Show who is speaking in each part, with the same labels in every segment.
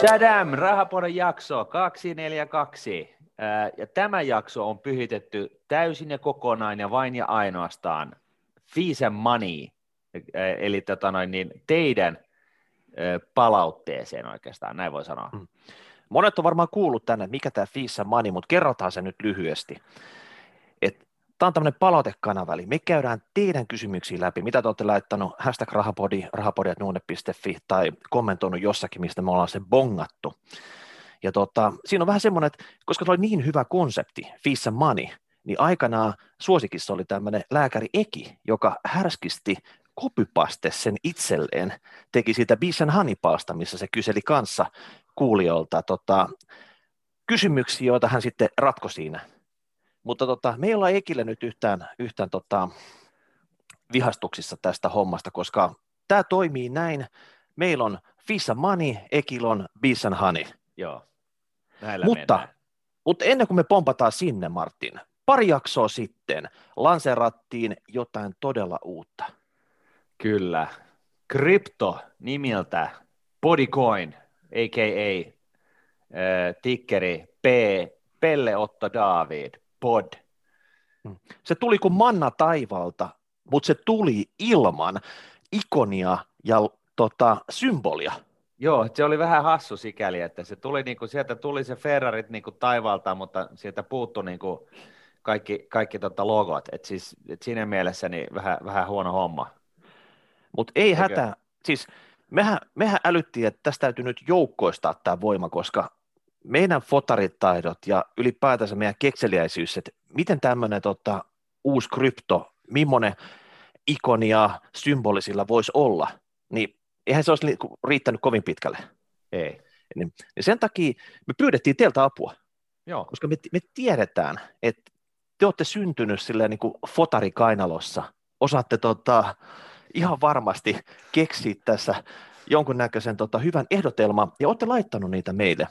Speaker 1: Shadam, Rahapodon jakso 242. Ja tämä jakso on pyhitetty täysin ja kokonaan ja vain ja ainoastaan and Money, eli tota noin, niin teidän palautteeseen oikeastaan, näin voi sanoa. Mm.
Speaker 2: Monet on varmaan kuullut tänne, että mikä tämä and Money, mutta kerrotaan se nyt lyhyesti. Tämä on tämmöinen palautekanava, eli me käydään teidän kysymyksiä läpi, mitä te olette laittanut? Hashtag rahapodi, rahapodi.nuune.fi tai kommentoinut jossakin, mistä me ollaan se bongattu. Ja tota, siinä on vähän semmoinen, että koska se oli niin hyvä konsepti, and Money, niin aikanaan suosikissa oli tämmöinen lääkäri Eki, joka härskisti kopypaste sen itselleen, teki siitä Bees and Honey-palsta, missä se kyseli kanssa kuulijoilta tota, kysymyksiä, joita hän sitten ratkoi siinä mutta tota, me ei olla Ekille nyt yhtään, yhtään tota, vihastuksissa tästä hommasta, koska tämä toimii näin. Meillä on Fissa Money, Ekilon Bisan Honey.
Speaker 1: Joo,
Speaker 2: Näillä mutta, mutta ennen kuin me pompataan sinne, Martin, pari jaksoa sitten lanseerattiin jotain todella uutta.
Speaker 1: Kyllä. Krypto nimeltä Bodycoin, a.k.a. Äh, tikkeri P. Pelle Otto David, pod.
Speaker 2: Mm. Se tuli kuin manna taivalta, mutta se tuli ilman ikonia ja tota, symbolia.
Speaker 1: Joo, se oli vähän hassu sikäli, että se tuli niinku, sieltä tuli se Ferrarit niinku taivalta, mutta sieltä puuttui niinku kaikki, kaikki tota logot. Et siis, et siinä mielessä niin vähän, vähän huono homma.
Speaker 2: Mutta ei Eikö? hätä, siis mehän, mehän älyttiin, että tästä täytyy nyt joukkoistaa tämä voima, koska meidän fotaritaidot ja ylipäätänsä meidän kekseliäisyys, että miten tämmöinen tota, uusi krypto, millainen ikonia symbolisilla voisi olla, niin eihän se olisi riittänyt kovin pitkälle.
Speaker 1: Ei.
Speaker 2: Niin, niin sen takia me pyydettiin teiltä apua, Joo. koska me, me tiedetään, että te olette syntynyt silleen niin kuin fotarikainalossa, osaatte tota, ihan varmasti keksiä tässä jonkunnäköisen tota, hyvän ehdotelman, ja olette laittanut niitä meille.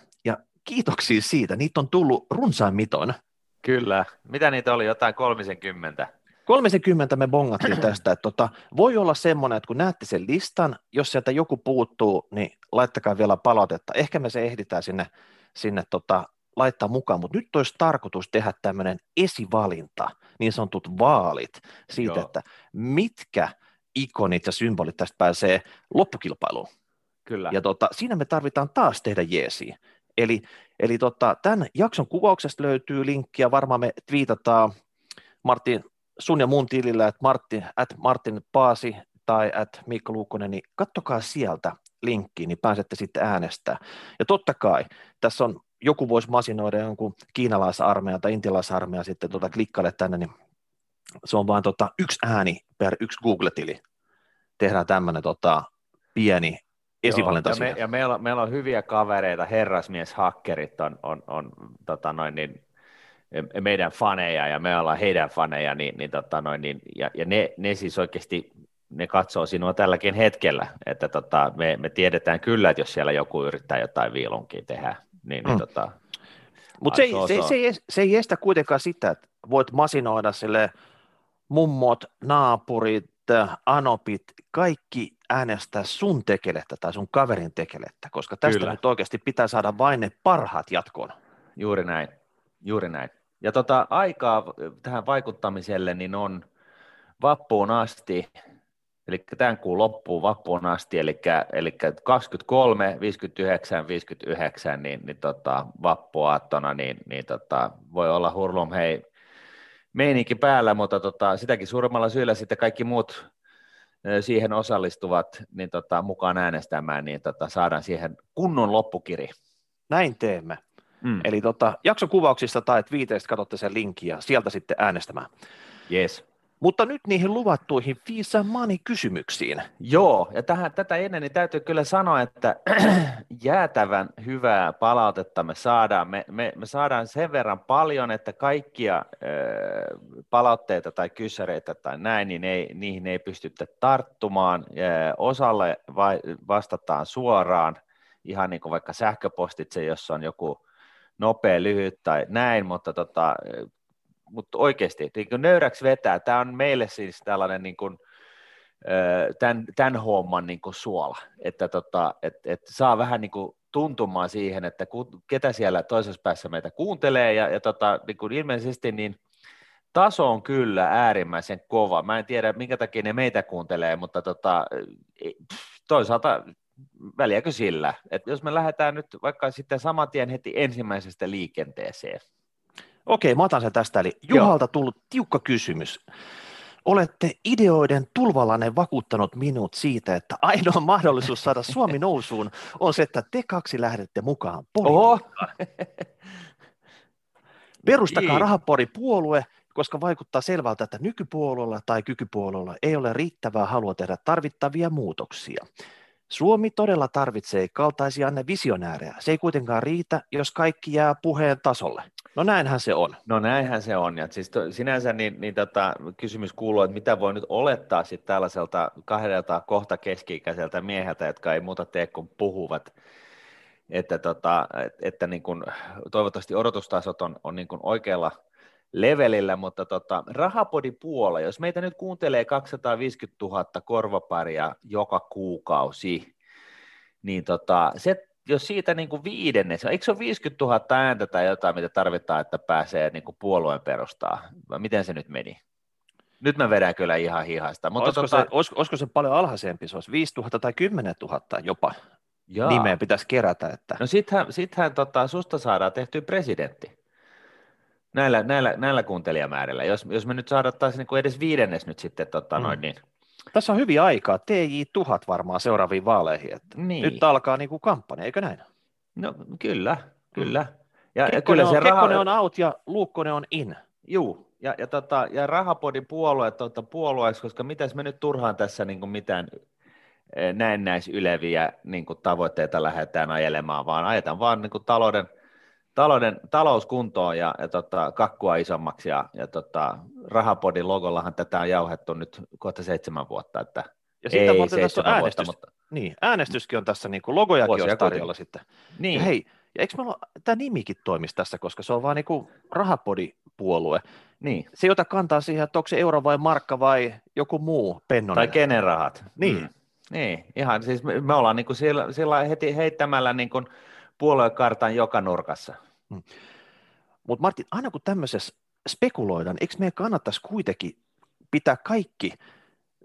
Speaker 2: Kiitoksia siitä. Niitä on tullut runsain mitoin.
Speaker 1: Kyllä. Mitä niitä oli? Jotain 30?
Speaker 2: 30 me bongattiin tästä. Että tota, voi olla semmoinen, että kun näette sen listan, jos sieltä joku puuttuu, niin laittakaa vielä palautetta. Ehkä me se ehditään sinne, sinne tota, laittaa mukaan, mutta nyt olisi tarkoitus tehdä tämmöinen esivalinta, niin sanotut vaalit siitä, Joo. että mitkä ikonit ja symbolit tästä pääsee loppukilpailuun.
Speaker 1: Kyllä.
Speaker 2: Ja tota, siinä me tarvitaan taas tehdä jeesiä. Eli, eli tota, tämän jakson kuvauksesta löytyy linkki ja varmaan me twiitataan Martin, sun ja mun tilillä, että Martin, at Martin Paasi tai at Mikko Luukkonen, niin kattokaa sieltä linkkiin, niin pääsette sitten äänestää. Ja totta kai, tässä on, joku voisi masinoida jonkun kiinalaisarmeijan tai intialaisarmeijan sitten tota, klikkaile tänne, niin se on vain tota, yksi ääni per yksi Google-tili. Tehdään tämmöinen tota, pieni esivalinta
Speaker 1: ja, me, ja meillä, on, meillä on hyviä kavereita, herrasmieshakkerit on, on, on tota noin, niin, meidän faneja ja me ollaan heidän faneja, niin, niin, tota noin, niin ja, ja ne, ne siis oikeasti ne katsoo sinua tälläkin hetkellä, että tota, me, me tiedetään kyllä, että jos siellä joku yrittää jotain viilunkia tehdä, niin, niin mm. tota,
Speaker 2: mutta se, se, se, ei, se ei estä kuitenkaan sitä, että voit masinoida sille mummot, naapurit, anopit, kaikki äänestää sun tekelettä tai sun kaverin tekelettä, koska tästä Kyllä. nyt oikeasti pitää saada vain ne parhaat jatkoon.
Speaker 1: Juuri näin, juuri näin. Ja tota, aikaa tähän vaikuttamiselle niin on vappuun asti, eli tämän kuun loppuun vappuun asti, eli, eli 23, 59, 59, niin, niin tota, vappuaattona, niin, niin tota, voi olla hurlum hei meininki päällä, mutta tota, sitäkin suuremmalla syyllä sitten kaikki muut siihen osallistuvat niin tota, mukaan äänestämään, niin tota, saadaan siihen kunnon loppukiri.
Speaker 2: Näin teemme. Mm. Eli tota, jakson kuvauksista tai viiteistä katsotte sen linkin ja sieltä sitten äänestämään.
Speaker 1: Yes.
Speaker 2: Mutta nyt niihin luvattuihin Visa Money-kysymyksiin.
Speaker 1: Joo, ja tähän, tätä ennen niin täytyy kyllä sanoa, että jäätävän hyvää palautetta me saadaan. Me, me, me saadaan sen verran paljon, että kaikkia ö, palautteita tai kysäreitä tai näin, niin ei, niihin ei pystytä tarttumaan. Ö, osalle vai, vastataan suoraan, ihan niin kuin vaikka sähköpostitse, jossa on joku nopea, lyhyt tai näin, mutta tota, mutta oikeasti niin kuin nöyräksi vetää. Tämä on meille siis tällainen niin kuin, tämän, tämän homman niin kuin suola, että tota, et, et saa vähän niin kuin tuntumaan siihen, että ketä siellä toisessa päässä meitä kuuntelee, ja, ja tota, niin kuin ilmeisesti niin taso on kyllä äärimmäisen kova. Mä en tiedä, minkä takia ne meitä kuuntelee, mutta tota, toisaalta väliäkö sillä, että jos me lähdetään nyt vaikka sitten saman tien heti ensimmäisestä liikenteeseen.
Speaker 2: Okei, mä otan sen tästä, eli Juhalta tullut tiukka kysymys. Olette ideoiden tulvallanne vakuuttanut minut siitä, että ainoa mahdollisuus saada Suomi nousuun on se, että te kaksi lähdette mukaan politiikkaan. Perustakaa niin. rahapori puolue, koska vaikuttaa selvältä, että nykypuolueella tai kykypuolueella ei ole riittävää halua tehdä tarvittavia muutoksia. Suomi todella tarvitsee kaltaisia ne visionäärejä. Se ei kuitenkaan riitä, jos kaikki jää puheen tasolle. No näinhän se on.
Speaker 1: No näinhän se on. Ja siis to, sinänsä niin, niin tota, kysymys kuuluu, että mitä voi nyt olettaa sitten tällaiselta kahdelta kohta keski-ikäiseltä mieheltä, jotka ei muuta tee kuin puhuvat. Että, tota, että niin kun, toivottavasti odotustasot on, on niin kun oikealla levelillä, mutta tota, rahapodi puolella, jos meitä nyt kuuntelee 250 000 korvaparia joka kuukausi, niin tota, se jos siitä niin kuin viidennes, eikö se ole 50 000 ääntä tai jotain, mitä tarvitaan, että pääsee niin kuin puolueen perustaa? Vai miten se nyt meni? Nyt mä vedän kyllä ihan hihasta.
Speaker 2: Mutta olisiko, tota... se, olisiko, olisiko se paljon alhaisempi? Se olisi 5 000 tai 10 000 jopa Jaa. nimeä pitäisi kerätä. Että...
Speaker 1: No sittenhän, sittenhän tota, susta saadaan tehty presidentti näillä, näillä, näillä kuuntelijamäärillä. Jos, jos me nyt saadaan taas niin edes viidennes nyt sitten, tota, mm. noin, niin
Speaker 2: tässä on hyvin aikaa, TJ 1000 varmaan seuraaviin vaaleihin. Että niin. Nyt alkaa niin kuin kampanja, eikö näin?
Speaker 1: No kyllä, kyllä.
Speaker 2: Ja, ja kyllä on, se raha... on out ja Luukkonen on in.
Speaker 1: Juu, ja, ja, tota, ja rahapodin puolue tota, puolueeksi, koska mitäs me nyt turhaan tässä niin kuin mitään e, näennäisyleviä niin kuin tavoitteita lähdetään ajelemaan, vaan ajetaan vaan niin kuin talouden – talouden, talouskuntoon ja, ja tota, kakkua isommaksi ja, ja tota, rahapodin logollahan tätä on jauhettu nyt kohta seitsemän vuotta, että
Speaker 2: ja siitä ei seitsemän äänestys, vuotta, mutta... Niin, äänestyskin on tässä, niin kuin logojakin Vuosia olisi tarjolla kuitenkin. sitten. Niin. Ja hei, ja eikö meillä tämä nimikin toimisi tässä, koska se on vaan niin kuin rahapodipuolue. Niin. Se, jota kantaa siihen, että onko se euro vai markka vai joku muu pennonen.
Speaker 1: Tai kenen rahat. Niin. Mm. Niin, ihan siis me, me ollaan niin kuin sillä, sillä heti heittämällä niin kuin puoluekartan joka nurkassa. Hmm.
Speaker 2: Mutta Martin, aina kun tämmöisessä spekuloidaan, eikö meidän kannattaisi kuitenkin pitää kaikki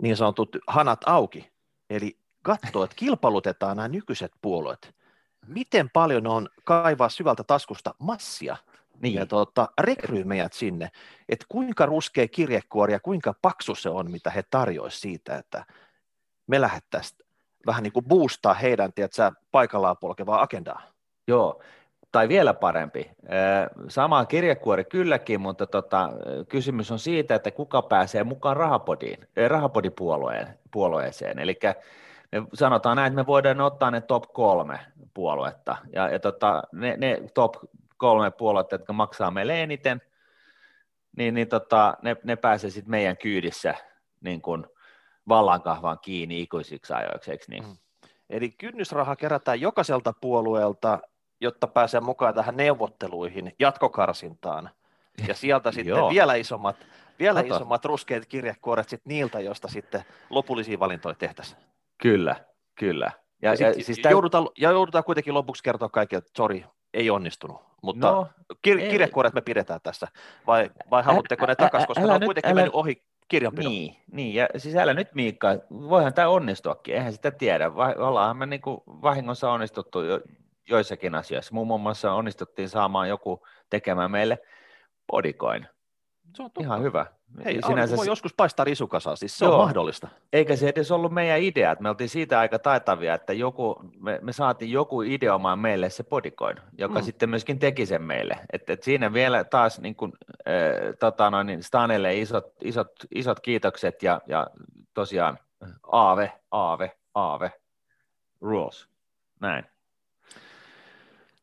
Speaker 2: niin sanotut hanat auki, eli katsoa, että kilpailutetaan nämä nykyiset puolueet. Miten paljon on kaivaa syvältä taskusta massia niin. ja tuota, rekryy meidät sinne, että kuinka ruskea kirjekuori ja kuinka paksu se on, mitä he tarjoaisivat siitä, että me lähettäisiin vähän niin kuin boostaa heidän tiedätkö, paikallaan polkevaa agendaa.
Speaker 1: Joo, tai vielä parempi. Sama kirjekuori kylläkin, mutta tota, kysymys on siitä, että kuka pääsee mukaan rahapodiin, rahapodipuolueeseen. Eli me sanotaan näin, että me voidaan ottaa ne top kolme puoluetta. Ja, ja tota, ne, ne top kolme puoluetta, jotka maksaa meille eniten, niin, niin tota, ne, ne pääsee sitten meidän kyydissä niin kuin vallankahvaan kiinni ikuisiksi ajoiksi, niin? Mm.
Speaker 2: Eli kynnysraha kerätään jokaiselta puolueelta jotta pääsee mukaan tähän neuvotteluihin, jatkokarsintaan. Ja sieltä sitten vielä isommat, vielä isommat ruskeat kirjekuoret sit niiltä, joista sitten lopullisia valintoja tehtäisiin.
Speaker 1: Kyllä, kyllä.
Speaker 2: Ja, ja, ja, siis tämän... joudutaan, ja joudutaan kuitenkin lopuksi kertoa kaikille, että sori, ei onnistunut. Mutta no, kir- kirjekuoret me pidetään tässä. Vai, vai haluatteko ne takaisin, koska ne on kuitenkin älä... mennyt ohi kirjanpidon.
Speaker 1: Niin, niin, ja siis älä nyt Miikka, voihan tämä onnistuakin, eihän sitä tiedä. Vai, ollaanhan me niin vahingossa onnistuttu jo joissakin asioissa. Muun muassa onnistuttiin saamaan joku tekemään meille podikoin. Se on totta. Ihan hyvä.
Speaker 2: Hei, Sinänsä... voi joskus paistaa risukasaa, siis se Joo. on mahdollista.
Speaker 1: Eikä se edes ollut meidän idea, että me oltiin siitä aika taitavia, että joku, me, me saatiin joku ideomaan meille se podikoin, joka mm. sitten myöskin teki sen meille. Et, et siinä vielä taas niin kuin, äh, tota noin, niin Stanelle isot, isot, isot kiitokset ja, ja tosiaan Aave, Aave, Aave, rules. Näin.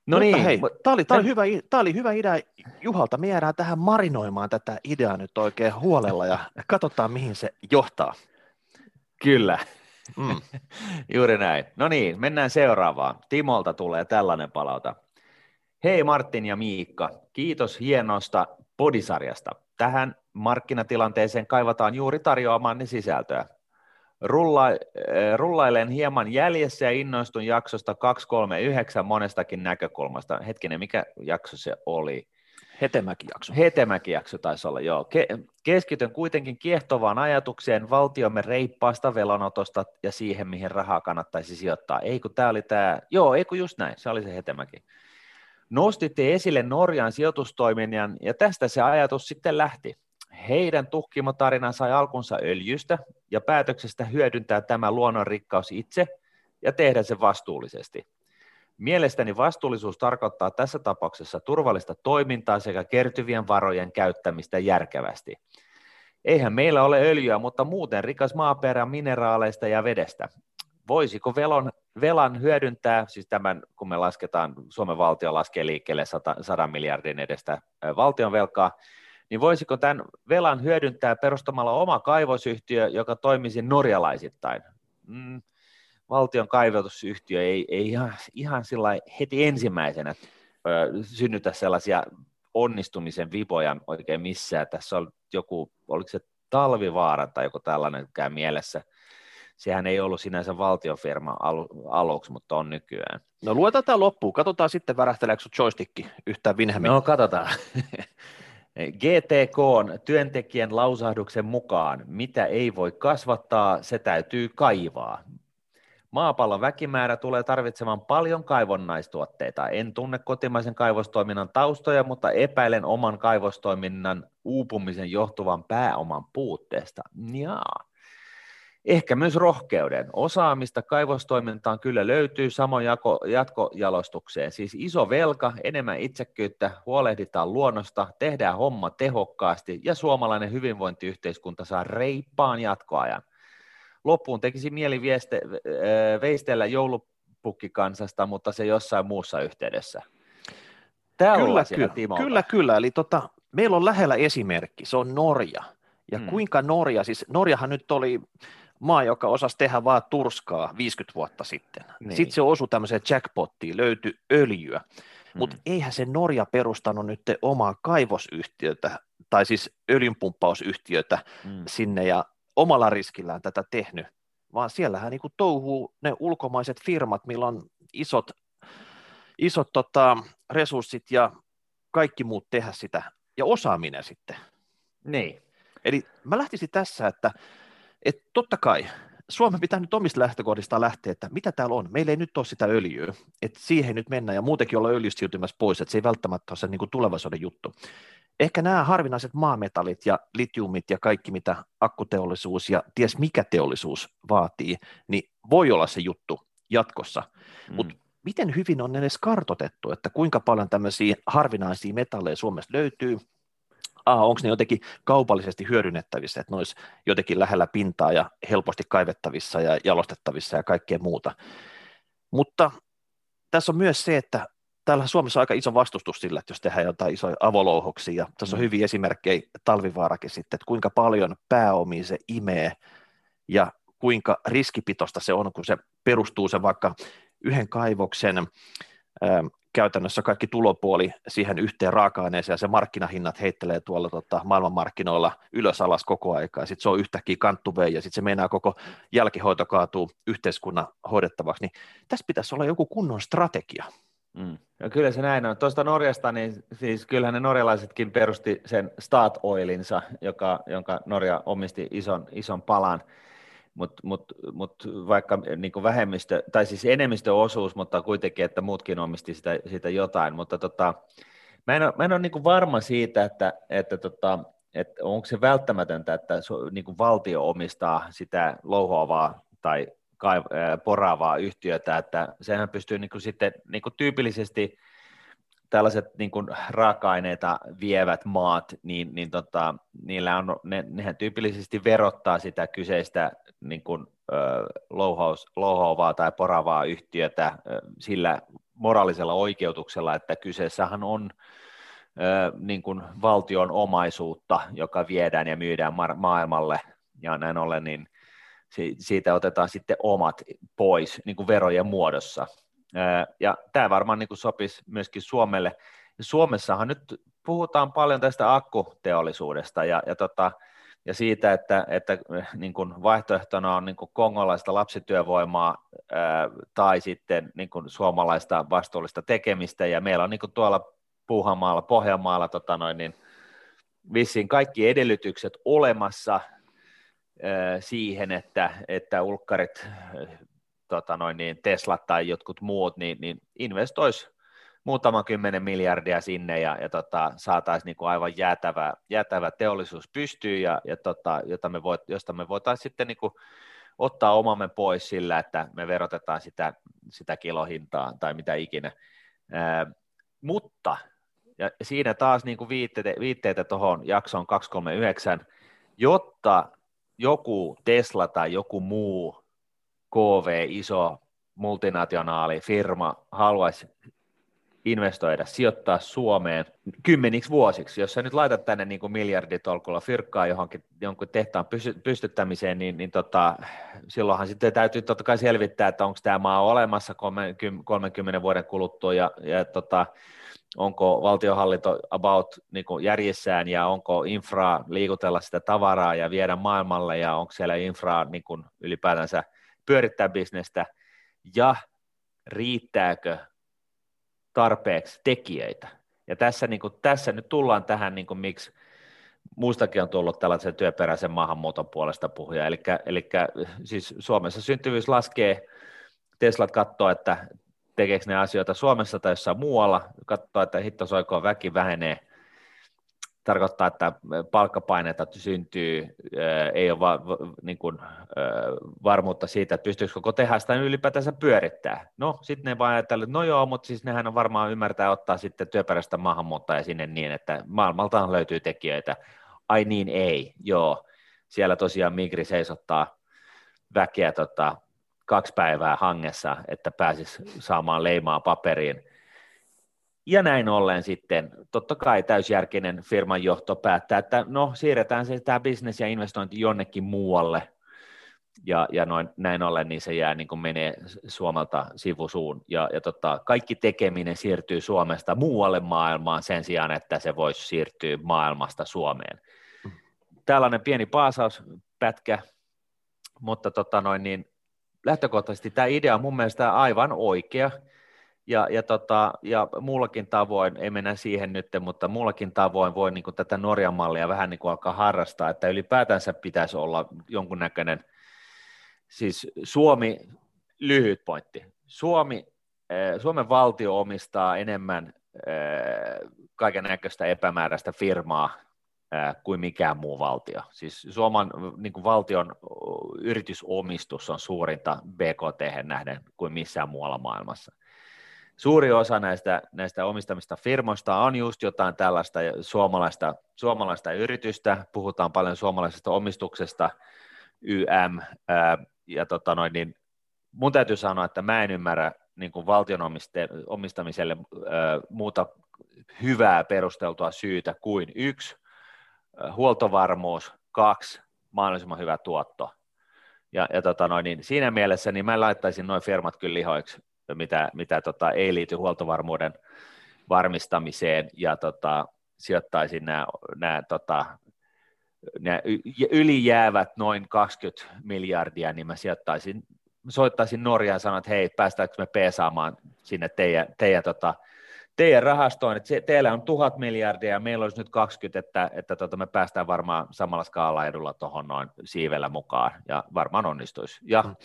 Speaker 2: No niin, hei, tämä oli, tämä, oli hyvä, tämä oli hyvä idea Juhalta. Me jäädään tähän marinoimaan tätä ideaa nyt oikein huolella ja katsotaan, mihin se johtaa.
Speaker 1: Kyllä, mm. juuri näin. No niin, mennään seuraavaan. Timolta tulee tällainen palauta. Hei Martin ja Miikka, kiitos hienosta podisarjasta. Tähän markkinatilanteeseen kaivataan juuri tarjoamaan sisältöä. Rulla, äh, rullailen hieman jäljessä ja innoistun jaksosta 239 monestakin näkökulmasta. Hetkinen, mikä jakso se oli?
Speaker 2: Hetemäki-jakso.
Speaker 1: Hetemäki-jakso taisi olla, joo. Ke- keskityn kuitenkin kiehtovaan ajatukseen valtiomme reippaasta velanotosta ja siihen, mihin rahaa kannattaisi sijoittaa. Ei kun tämä oli tämä, joo, ei kun just näin, se oli se Hetemäki. Nostitte esille Norjan sijoitustoiminnan ja tästä se ajatus sitten lähti. Heidän tuhkimotarina sai alkunsa öljystä ja päätöksestä hyödyntää tämä luonnonrikkaus itse ja tehdä se vastuullisesti. Mielestäni vastuullisuus tarkoittaa tässä tapauksessa turvallista toimintaa sekä kertyvien varojen käyttämistä järkevästi. Eihän meillä ole öljyä, mutta muuten rikas maaperä mineraaleista ja vedestä. Voisiko velon, velan hyödyntää, siis tämän kun me lasketaan, Suomen valtio laskee liikkeelle 100, 100 miljardin edestä valtion velkaa, niin voisiko tämän velan hyödyntää perustamalla oma kaivosyhtiö, joka toimisi norjalaisittain? Mm, valtion kaivotusyhtiö ei, ei ihan, ihan sillä heti ensimmäisenä ö, synnytä sellaisia onnistumisen vipoja oikein missään. Tässä on joku, oliko se talvivaara tai joku tällainen käy mielessä. Sehän ei ollut sinänsä valtiofirma alu, aluksi, mutta on nykyään.
Speaker 2: No luetaan tämä loppuun. Katsotaan sitten, värähteleekö joystick yhtään vinhemmin.
Speaker 1: No katsotaan. GTK on työntekijän lausahduksen mukaan, mitä ei voi kasvattaa, se täytyy kaivaa. Maapallon väkimäärä tulee tarvitsemaan paljon kaivonnaistuotteita. En tunne kotimaisen kaivostoiminnan taustoja, mutta epäilen oman kaivostoiminnan uupumisen johtuvan pääoman puutteesta. Jaa. Ehkä myös rohkeuden. Osaamista kaivostoimintaan kyllä löytyy samoin jako, jatkojalostukseen. Siis iso velka, enemmän itsekkyyttä, huolehditaan luonnosta, tehdään homma tehokkaasti ja suomalainen hyvinvointiyhteiskunta saa reippaan jatkoajan – loppuun tekisi mieli vieste, veistellä joulupukkikansasta, mutta se jossain muussa yhteydessä.
Speaker 2: kyllä, kyllä, kyllä, kyllä. Eli tota, meillä on lähellä esimerkki, se on Norja. Ja hmm. kuinka Norja, siis Norjahan nyt oli maa, joka osasi tehdä vaan turskaa 50 vuotta sitten. Niin. Sitten se osui tämmöiseen jackpottiin, löytyi öljyä. Hmm. Mutta eihän se Norja perustanut nyt omaa kaivosyhtiötä, tai siis öljynpumppausyhtiötä hmm. sinne, ja omalla riskillään tätä tehnyt, vaan siellähän niin kuin touhuu ne ulkomaiset firmat, millä on isot, isot tota, resurssit ja kaikki muut tehdä sitä, ja osaaminen sitten.
Speaker 1: Niin.
Speaker 2: Eli mä lähtisin tässä, että, että totta kai Suomen pitää nyt omista lähtökohdista lähteä, että mitä täällä on. Meillä ei nyt ole sitä öljyä, että siihen nyt mennään ja muutenkin olla öljystä pois, että se ei välttämättä ole se niin kuin tulevaisuuden juttu ehkä nämä harvinaiset maametallit ja litiumit ja kaikki, mitä akkuteollisuus ja ties mikä teollisuus vaatii, niin voi olla se juttu jatkossa. Mm. Mutta miten hyvin on edes kartotettu, että kuinka paljon tämmöisiä harvinaisia metalleja Suomessa löytyy, ah, onko ne jotenkin kaupallisesti hyödynnettävissä, että ne olisi jotenkin lähellä pintaa ja helposti kaivettavissa ja jalostettavissa ja kaikkea muuta. Mutta tässä on myös se, että täällä Suomessa on aika iso vastustus sillä, että jos tehdään jotain isoja avolouhoksia, ja tässä on mm. hyviä esimerkkejä talvivaarakin sitten, että kuinka paljon pääomia se imee, ja kuinka riskipitoista se on, kun se perustuu se vaikka yhden kaivoksen käytännössä kaikki tulopuoli siihen yhteen raaka-aineeseen ja se markkinahinnat heittelee tuolla tota, maailmanmarkkinoilla ylös alas koko aikaa, sitten se on yhtäkkiä kanttuveen ja sitten se meinaa koko jälkihoito kaatuu yhteiskunnan hoidettavaksi, niin tässä pitäisi olla joku kunnon strategia.
Speaker 1: Mm. Ja kyllä se näin on. Tuosta Norjasta, niin siis kyllähän ne norjalaisetkin perusti sen Start Oilinsa, joka, jonka Norja omisti ison, ison palan, mutta mut, mut vaikka niin vähemmistö, tai siis enemmistöosuus, mutta kuitenkin, että muutkin omisti sitä, sitä jotain, mutta tota, mä en ole, mä en ole niin varma siitä, että, että, tota, että onko se välttämätöntä, että niin valtio omistaa sitä louhoavaa tai kaiv- poraavaa yhtiötä, että sehän pystyy niin kuin sitten niin kuin tyypillisesti tällaiset niin kuin raaka-aineita vievät maat, niin, niin tota, niillä on, ne, nehän tyypillisesti verottaa sitä kyseistä niin kuin, ö, louhaus, louhoavaa tai poravaa yhtiötä ö, sillä moraalisella oikeutuksella, että kyseessähän on ö, niin kuin valtion omaisuutta, joka viedään ja myydään ma- maailmalle, ja näin ollen niin siitä otetaan sitten omat pois niin kuin verojen muodossa. Ja tämä varmaan niin sopisi myöskin Suomelle. Suomessahan nyt puhutaan paljon tästä akkuteollisuudesta ja, ja tota, ja siitä, että, että niin kuin vaihtoehtona on niin kuin kongolaista lapsityövoimaa tai sitten niin kuin suomalaista vastuullista tekemistä, ja meillä on niin kuin tuolla Puuhamaalla, Pohjanmaalla tota noin, niin vissiin kaikki edellytykset olemassa siihen, että, että ulkkarit, tota noin, niin Tesla tai jotkut muut, niin, niin investoisi muutama kymmenen miljardia sinne ja, ja tota, saataisiin niin kuin aivan jäätävä, jäätävä teollisuus pystyyn, ja, ja tota, jota me voit, josta me voitaisiin sitten niin kuin ottaa omamme pois sillä, että me verotetaan sitä, sitä kilohintaa tai mitä ikinä. Ää, mutta, ja siinä taas niin kuin viitteitä, viitteitä tuohon jaksoon 239, jotta joku Tesla tai joku muu KV, iso multinationaali firma haluaisi investoida, sijoittaa Suomeen kymmeniksi vuosiksi. Jos sä nyt laitat tänne niin kuin miljarditolkulla fyrkkaa johonkin jonkun tehtaan pystyttämiseen, niin, niin tota, silloinhan sitten täytyy totta kai selvittää, että onko tämä maa olemassa 30 vuoden kuluttua ja, ja tota, onko valtiohallinto about niin kuin järjessään ja onko infraa liikutella sitä tavaraa ja viedä maailmalle ja onko siellä infraa niin kuin ylipäätänsä pyörittää bisnestä ja riittääkö tarpeeksi tekijöitä. Ja tässä, niin kuin, tässä nyt tullaan tähän, niin kuin, miksi muustakin on tullut tällaisen työperäisen maahanmuuton puolesta puhuja. Eli, eli siis Suomessa syntyvyys laskee, Teslat katsoo, että tekeekö ne asioita Suomessa tai jossain muualla, katsoo, että hittosoikoon väki vähenee, tarkoittaa, että palkkapaineita syntyy, ei ole va, niin kuin, varmuutta siitä, että pystyykö koko tehasta ylipäätänsä pyörittää. No, sitten ne vaan ajattelee, että no joo, mutta siis nehän on varmaan ymmärtää ottaa sitten työperäistä maahanmuuttajia sinne niin, että maailmaltaan löytyy tekijöitä. Ai niin, ei, joo. Siellä tosiaan Migri seisottaa väkeä tota, kaksi päivää hangessa, että pääsisi saamaan leimaa paperiin – ja näin ollen sitten totta kai täysjärkinen firman johto päättää, että no siirretään se tämä bisnes ja investointi jonnekin muualle, ja, ja noin, näin ollen niin se jää niin kuin menee Suomelta sivusuun, ja, ja tota, kaikki tekeminen siirtyy Suomesta muualle maailmaan sen sijaan, että se voisi siirtyä maailmasta Suomeen. Tällainen pieni paasauspätkä, mutta tota noin, niin lähtökohtaisesti tämä idea on mun mielestä aivan oikea, ja, ja, tota, ja muullakin tavoin, ei mennä siihen nyt, mutta muullakin tavoin voi niin kuin tätä Norjan mallia vähän niin kuin alkaa harrastaa, että ylipäätänsä pitäisi olla jonkunnäköinen, siis Suomi, lyhyt pointti, Suomi, eh, Suomen valtio omistaa enemmän eh, kaiken näköistä epämääräistä firmaa eh, kuin mikään muu valtio. Siis Suomen niin kuin valtion yritysomistus on suurinta BKT nähden kuin missään muualla maailmassa suuri osa näistä, näistä omistamista firmoista on just jotain tällaista suomalaista, suomalaista yritystä, puhutaan paljon suomalaisesta omistuksesta, YM, ää, ja tota noin, niin mun täytyy sanoa, että mä en ymmärrä niin kuin valtion omistamiselle ää, muuta hyvää perusteltua syytä kuin yksi, huoltovarmuus, kaksi, mahdollisimman hyvä tuotto. Ja, ja tota noin, niin siinä mielessä niin mä laittaisin noin firmat kyllä lihoiksi mitä, mitä tota, ei liity huoltovarmuuden varmistamiseen ja tota, sijoittaisin nämä, nämä, tota, nämä ylijäävät noin 20 miljardia, niin mä sijoittaisin, soittaisin Norjaan ja sanon, että hei, päästäänkö me peesaamaan sinne teidän, teidän, tota, teidän rahastoon, että teillä on tuhat miljardia ja meillä olisi nyt 20, että, että tota, me päästään varmaan samalla skaala edulla tuohon noin siivellä mukaan ja varmaan onnistuisi. Ja mm.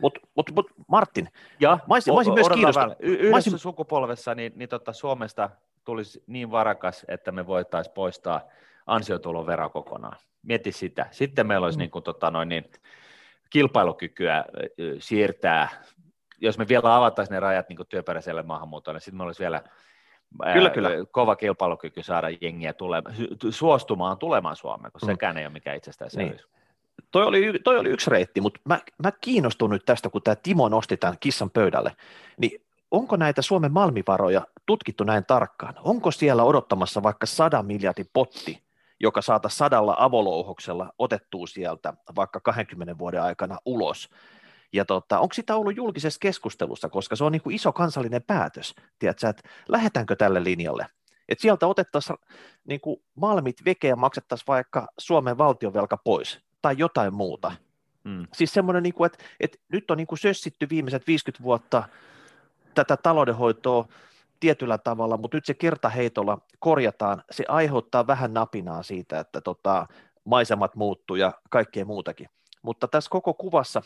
Speaker 2: Mutta mut, mut Martin,
Speaker 1: ja, mä olisin, mä olisin myös kiinnostunut. Yhdessä olisin... sukupolvessa niin, niin tota, Suomesta tulisi niin varakas, että me voitaisiin poistaa ansiotulon vero kokonaan. Mieti sitä. Sitten meillä olisi mm. niin kuin, tota, noin, niin, kilpailukykyä siirtää, jos me vielä avattaisiin ne rajat niin työperäiselle maahanmuutolle, niin sitten meillä olisi vielä Kyllä, kyllä. kova kilpailukyky saada jengiä tule, suostumaan tulemaan Suomeen, koska mm. sekään ei ole mikään itsestäänselvyys. Niin
Speaker 2: toi oli, toi oli yksi reitti, mutta mä, mä kiinnostun nyt tästä, kun tämä Timo nosti tämän kissan pöydälle, niin onko näitä Suomen malmivaroja tutkittu näin tarkkaan? Onko siellä odottamassa vaikka 100 miljardin potti, joka saata sadalla avolouhoksella otettua sieltä vaikka 20 vuoden aikana ulos? Ja tota, onko sitä ollut julkisessa keskustelussa, koska se on niin kuin iso kansallinen päätös, tiedätkö, että lähdetäänkö tälle linjalle? että sieltä otettaisiin niin kuin malmit vekeä ja maksettaisiin vaikka Suomen valtionvelka pois tai jotain muuta. Mm. Siis semmoinen, niin kuin, että, että nyt on niin kuin sössitty viimeiset 50 vuotta tätä taloudenhoitoa tietyllä tavalla, mutta nyt se kertaheitolla korjataan, se aiheuttaa vähän napinaa siitä, että tota, maisemat muuttuu ja kaikkea muutakin. Mutta tässä koko kuvassa,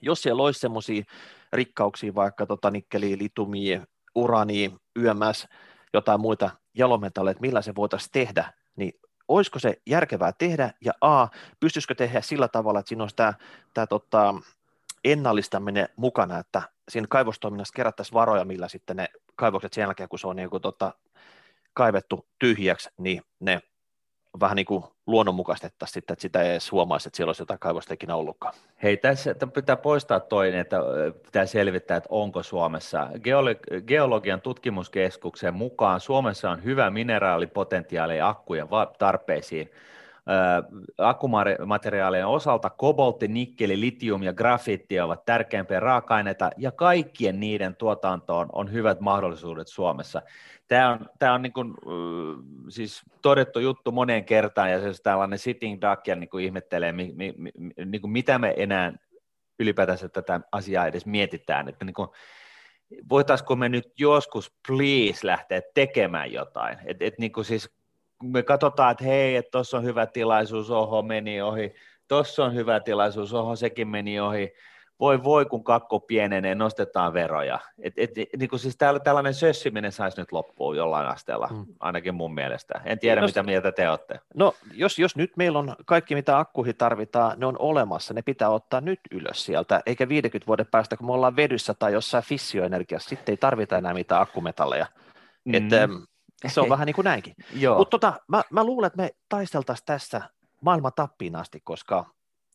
Speaker 2: jos siellä olisi semmoisia rikkauksia, vaikka tota nikkeliä, litumia, urania, YMS, jotain muita jalometalleja, että millä se voitaisiin tehdä, niin olisiko se järkevää tehdä, ja A, pystyisikö tehdä sillä tavalla, että siinä olisi tämä, tämä tota, ennallistaminen mukana, että siinä kaivostoiminnassa kerättäisiin varoja, millä sitten ne kaivokset sen jälkeen, kun se on niin kuin, tota, kaivettu tyhjäksi, niin ne vähän niin kuin luonnonmukaistettaisiin sitten, että sitä ei edes huomaisi, että siellä olisi jotain kaivosta ikinä ollutkaan.
Speaker 1: Hei, tässä pitää poistaa toinen, että pitää selvittää, että onko Suomessa. Geologian tutkimuskeskuksen mukaan Suomessa on hyvä mineraalipotentiaali akkujen tarpeisiin akkumateriaalien osalta koboltti, nikkeli, litium ja grafiitti ovat tärkeimpiä raaka-aineita ja kaikkien niiden tuotantoon on hyvät mahdollisuudet Suomessa. Tämä on, tämä on niin kuin, siis todettu juttu moneen kertaan ja se tällainen sitting duck ja niin kuin ihmettelee, mi, mi, mi, niin kuin mitä me enää ylipäätänsä tätä asiaa edes mietitään, että niin kuin, voitaisiko me nyt joskus please lähteä tekemään jotain, että et, niin kuin siis me katsotaan, että hei, että tuossa on hyvä tilaisuus, oho, meni ohi, tuossa on hyvä tilaisuus, oho, sekin meni ohi, voi voi, kun kakko pienenee, nostetaan veroja. Et, et, niin kuin siis tällainen sössiminen saisi nyt loppua jollain asteella, hmm. ainakin mun mielestä. En tiedä, no, mitä mieltä te olette.
Speaker 2: No, jos, jos nyt meillä on kaikki, mitä akkuihin tarvitaan, ne on olemassa, ne pitää ottaa nyt ylös sieltä, eikä 50 vuoden päästä, kun me ollaan vedyssä tai jossain fissioenergiassa, sitten ei tarvita enää mitään akkumetalleja. Mm. Et, se on vähän niin kuin näinkin. Mutta tota, mä, mä luulen, että me taisteltaisiin tässä maailman tappiin asti, koska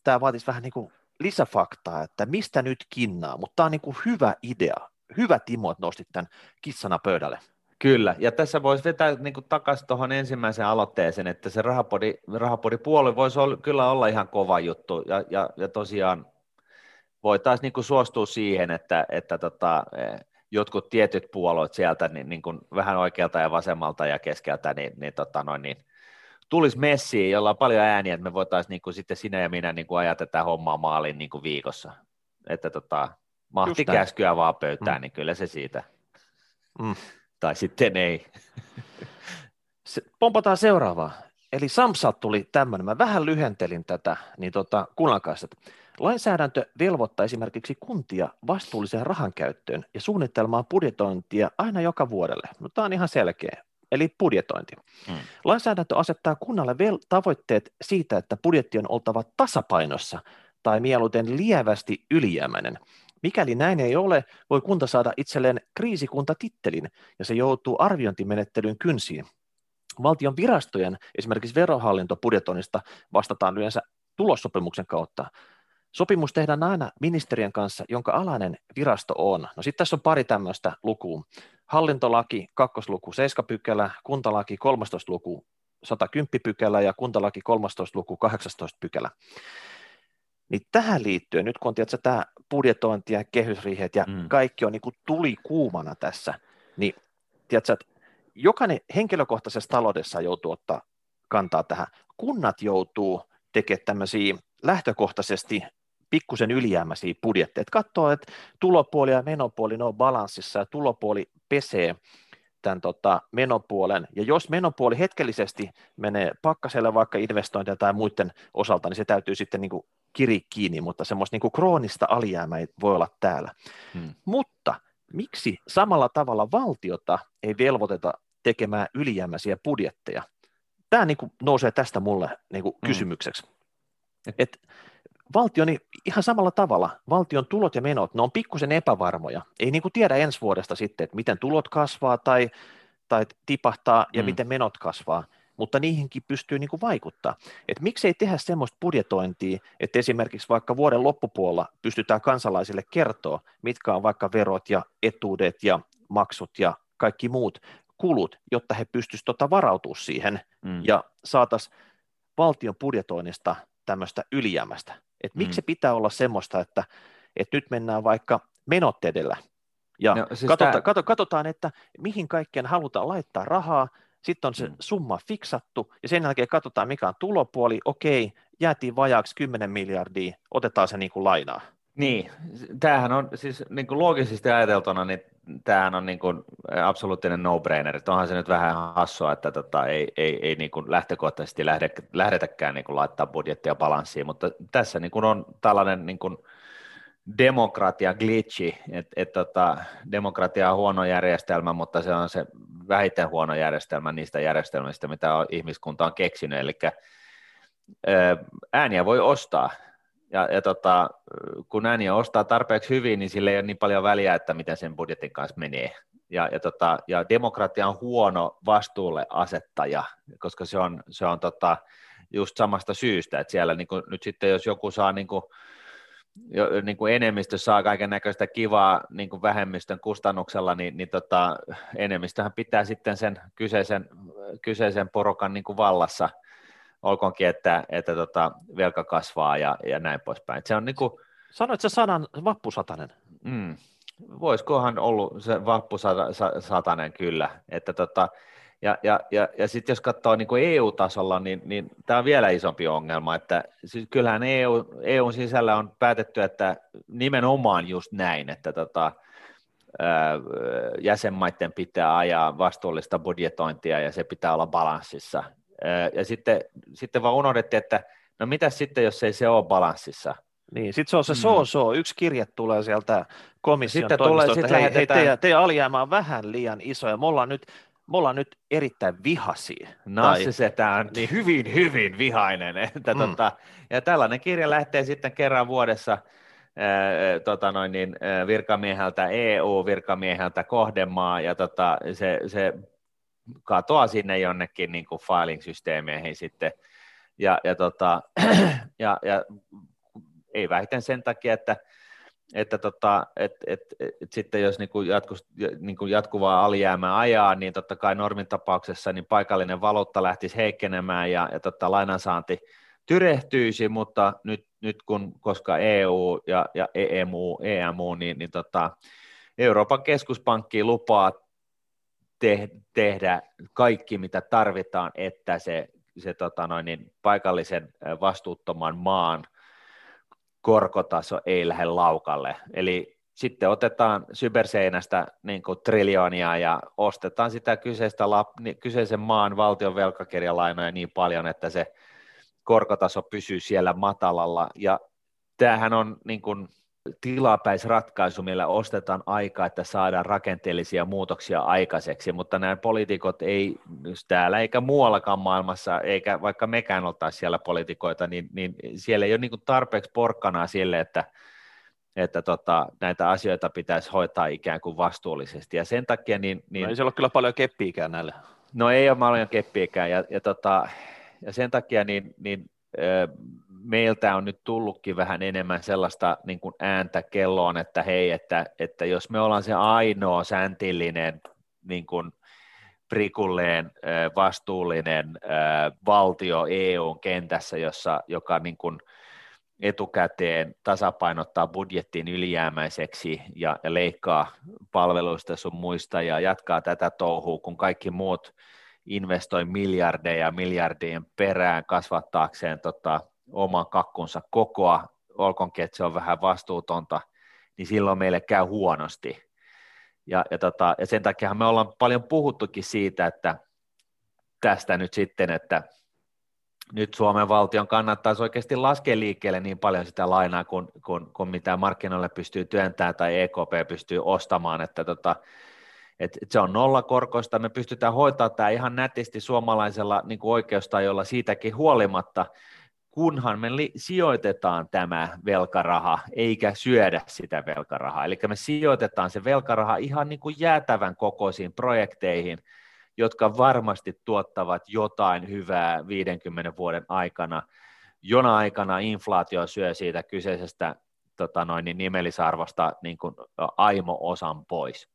Speaker 2: tämä vaatisi vähän niin kuin lisäfaktaa, että mistä nyt kinnaa, mutta tämä on niin kuin hyvä idea. Hyvä Timo, että nostit tämän kissana pöydälle.
Speaker 1: Kyllä, ja tässä voisi vetää niin takaisin tuohon ensimmäiseen aloitteeseen, että se rahapodi, rahapodipuoli voisi olla, kyllä olla ihan kova juttu, ja, ja, ja tosiaan voitaisiin niin suostua siihen, että, että tota, jotkut tietyt puolueet sieltä niin, niin kuin vähän oikealta ja vasemmalta ja keskeltä, niin, niin, tota noin, niin tulisi messiin, jolla on paljon ääniä, että me voitaisiin niin kuin sitten sinä ja minä niin kuin ajaa tätä hommaa maaliin niin kuin viikossa. Että tota, mahti käskyä vaan pöytään, mm. niin kyllä se siitä. Mm. Tai sitten ei.
Speaker 2: Se, pompataan seuraavaa. Eli Samsat tuli tämmöinen, mä vähän lyhentelin tätä, niin tota, kuunnelkaa Lainsäädäntö velvoittaa esimerkiksi kuntia vastuulliseen rahan käyttöön ja suunnittelemaan budjetointia aina joka vuodelle. No, tämä on ihan selkeä, eli budjetointi. Hmm. Lainsäädäntö asettaa kunnalle vel- tavoitteet siitä, että budjetti on oltava tasapainossa tai mieluiten lievästi ylijäämäinen. Mikäli näin ei ole, voi kunta saada itselleen kriisikuntatittelin ja se joutuu arviointimenettelyn kynsiin. Valtion virastojen, esimerkiksi verohallintobudjetoinnista, vastataan yleensä tulossopimuksen kautta. Sopimus tehdään aina ministeriön kanssa, jonka alainen virasto on. No sitten tässä on pari tämmöistä lukua. Hallintolaki, kakkosluku, 7 pykälä, kuntalaki, 13 luku, 110 pykälä ja kuntalaki 13 luku, 18 pykälä. Niin tähän liittyen, nyt kun on tietysti, tämä budjetointi ja kehysriihet ja mm. kaikki on niin kuin tuli kuumana tässä, niin tiedätkö, että jokainen henkilökohtaisessa taloudessa joutuu ottaa kantaa tähän. Kunnat joutuu tekemään tämmöisiä lähtökohtaisesti pikkusen ylijäämäisiä budjetteja. Että katsoo, että tulopuoli ja menopuoli ne on balanssissa ja tulopuoli pesee tämän tota, menopuolen. Ja jos menopuoli hetkellisesti menee pakkaselle vaikka investointia tai muiden osalta, niin se täytyy sitten niin kiri kiinni, mutta semmoista niin kroonista alijäämää ei voi olla täällä. Hmm. Mutta miksi samalla tavalla valtiota ei velvoiteta tekemään ylijäämäisiä budjetteja? Tämä niin kuin nousee tästä mulle niin kuin hmm. kysymykseksi. Et valtio niin ihan samalla tavalla, valtion tulot ja menot, ne on pikkusen epävarmoja. Ei niin kuin tiedä ensi vuodesta sitten, että miten tulot kasvaa tai, tai tipahtaa ja mm. miten menot kasvaa, mutta niihinkin pystyy niin kuin vaikuttaa. Et miksei tehdä semmoista budjetointia, että esimerkiksi vaikka vuoden loppupuolella pystytään kansalaisille kertoa, mitkä on vaikka verot ja etuudet ja maksut ja kaikki muut kulut, jotta he pystyisivät tota varautua siihen mm. ja saataisiin valtion budjetoinnista tämmöistä ylijäämästä. Että miksi mm. se pitää olla semmoista, että, että nyt mennään vaikka menot edellä, Ja no, siis katsota, tämä... katsotaan, että mihin kaikkeen halutaan laittaa rahaa, sitten on se mm. summa fiksattu, ja sen jälkeen katsotaan, mikä on tulopuoli, okei, jäätiin vajaaksi 10 miljardia, otetaan se niin kuin lainaa.
Speaker 1: Niin, tämähän on siis niin kuin loogisesti ajateltuna, niin tämähän on niin kuin absoluuttinen no-brainer. Onhan se nyt vähän hassua, että tota, ei, ei, ei niin kuin lähtökohtaisesti lähde, lähdetäkään niin kuin laittaa budjettia balanssiin, mutta tässä niin kuin on tällainen niin kuin demokratia glitchi, että et, tota, demokratia on huono järjestelmä, mutta se on se vähiten huono järjestelmä niistä järjestelmistä, mitä ihmiskunta on keksinyt, eli ääniä voi ostaa, ja, ja tota, kun ääniä ostaa tarpeeksi hyvin, niin sille ei ole niin paljon väliä, että miten sen budjetin kanssa menee. Ja, ja, tota, ja demokratia on huono vastuulle asettaja, koska se on, se on tota, just samasta syystä, että siellä niin kuin, nyt sitten jos joku saa niin kuin, jo, niin kuin enemmistö saa kaiken näköistä kivaa niin kuin vähemmistön kustannuksella, niin, niin tota, enemmistöhän pitää sitten sen kyseisen, kyseisen porukan niin kuin vallassa – olkoonkin, että, että tota, velka kasvaa ja, ja näin poispäin. Se on niin kuin,
Speaker 2: Sanoit se sanan vappusatanen.
Speaker 1: Mm, voisikohan ollut se vappusatanen kyllä, että tota, ja, ja, ja, ja sitten jos katsoo niin kuin EU-tasolla, niin, niin tämä on vielä isompi ongelma, että siis kyllähän EU, EUn sisällä on päätetty, että nimenomaan just näin, että tota, ää, jäsenmaiden pitää ajaa vastuullista budjetointia ja se pitää olla balanssissa. Ja sitten, sitten vaan unohdettiin, että no mitä sitten, jos ei se ole balanssissa?
Speaker 2: Niin, sitten se on se mm. so-so, yksi kirje tulee sieltä komission sitten toimistosta, tulee, hei, lähetetään... hei teidän, teidän alijäämä on vähän liian iso ja me ollaan nyt, me ollaan nyt erittäin vihaisia.
Speaker 1: Nassi se tämä on niin. hyvin, hyvin vihainen. Että mm. tota, ja tällainen kirja lähtee sitten kerran vuodessa ää, tota noin, niin, virkamieheltä EU-virkamieheltä kohdemaa, ja tota, se, se katoaa sinne jonnekin niin kuin filing-systeemeihin sitten. Ja, ja, tota, ja, ja ei vähiten sen takia, että, että tota, et, et, et, et sitten jos niin kuin jatkus, niin kuin jatkuvaa alijäämää ajaa, niin totta kai normin tapauksessa niin paikallinen valuutta lähtisi heikkenemään ja, ja tota, lainansaanti tyrehtyisi, mutta nyt, nyt kun, koska EU ja, ja EMU, EMU niin, niin tota, Euroopan keskuspankki lupaa te, tehdä kaikki, mitä tarvitaan, että se, se tota noin, niin paikallisen vastuuttoman maan korkotaso ei lähde laukalle. Eli sitten otetaan syberseinästä niin kuin triljoonia ja ostetaan sitä kyseistä lap, kyseisen maan valtion velkakirjalainoja niin paljon, että se korkotaso pysyy siellä matalalla. Ja tämähän on niin kuin, tilapäisratkaisu, millä ostetaan aikaa, että saadaan rakenteellisia muutoksia aikaiseksi, mutta nämä poliitikot ei täällä eikä muuallakaan maailmassa, eikä vaikka mekään oltaisi siellä poliitikoita, niin, niin siellä ei ole niin tarpeeksi porkkanaa sille, että, että tota, näitä asioita pitäisi hoitaa ikään kuin vastuullisesti. Ja sen takia... Niin, niin, no
Speaker 2: ei siellä ole kyllä paljon keppiikään näille.
Speaker 1: No ei ole paljon keppiikään, ja, ja, tota, ja sen takia niin, niin meiltä on nyt tullutkin vähän enemmän sellaista niin kuin ääntä kelloon, että hei, että, että jos me ollaan se ainoa säntillinen niin kuin prikulleen vastuullinen valtio EUn kentässä, jossa, joka niin kuin etukäteen tasapainottaa budjettiin ylijäämäiseksi ja, ja leikkaa palveluista sun muista ja jatkaa tätä touhua, kun kaikki muut investoi miljardeja miljardien perään kasvattaakseen tota, oman kakkunsa kokoa, olkoonkin, että se on vähän vastuutonta, niin silloin meille käy huonosti. Ja, ja, tota, ja sen takia me ollaan paljon puhuttukin siitä, että tästä nyt sitten, että nyt Suomen valtion kannattaisi oikeasti laskea liikkeelle niin paljon sitä lainaa kuin, kuin, kuin mitä markkinoille pystyy työntämään tai EKP pystyy ostamaan, että tota, et, et se on nollakorkoista, me pystytään hoitamaan tämä ihan nätisti suomalaisella niin oikeustajolla siitäkin huolimatta, kunhan me li- sijoitetaan tämä velkaraha, eikä syödä sitä velkarahaa. Eli me sijoitetaan se velkaraha ihan niin kuin jäätävän kokoisiin projekteihin, jotka varmasti tuottavat jotain hyvää 50 vuoden aikana. Jona aikana inflaatio syö siitä kyseisestä tota noin, niin nimellisarvosta niin kuin aimo-osan pois.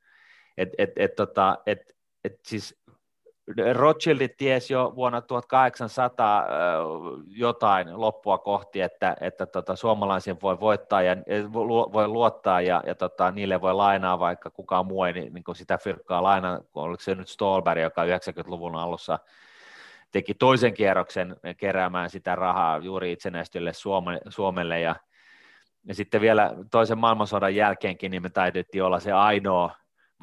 Speaker 1: Et, et, et, tota, et, et siis Rothschildit ties jo vuonna 1800 jotain loppua kohti, että, että tota, suomalaisiin voi voittaa ja voi luottaa ja, ja tota, niille voi lainaa, vaikka kukaan muu ei niin, niin sitä fyrkkaa lainaa, oliko se nyt Stolberg, joka 90-luvun alussa teki toisen kierroksen keräämään sitä rahaa juuri itsenäistylle Suomelle ja, ja sitten vielä toisen maailmansodan jälkeenkin niin me taidettiin olla se ainoa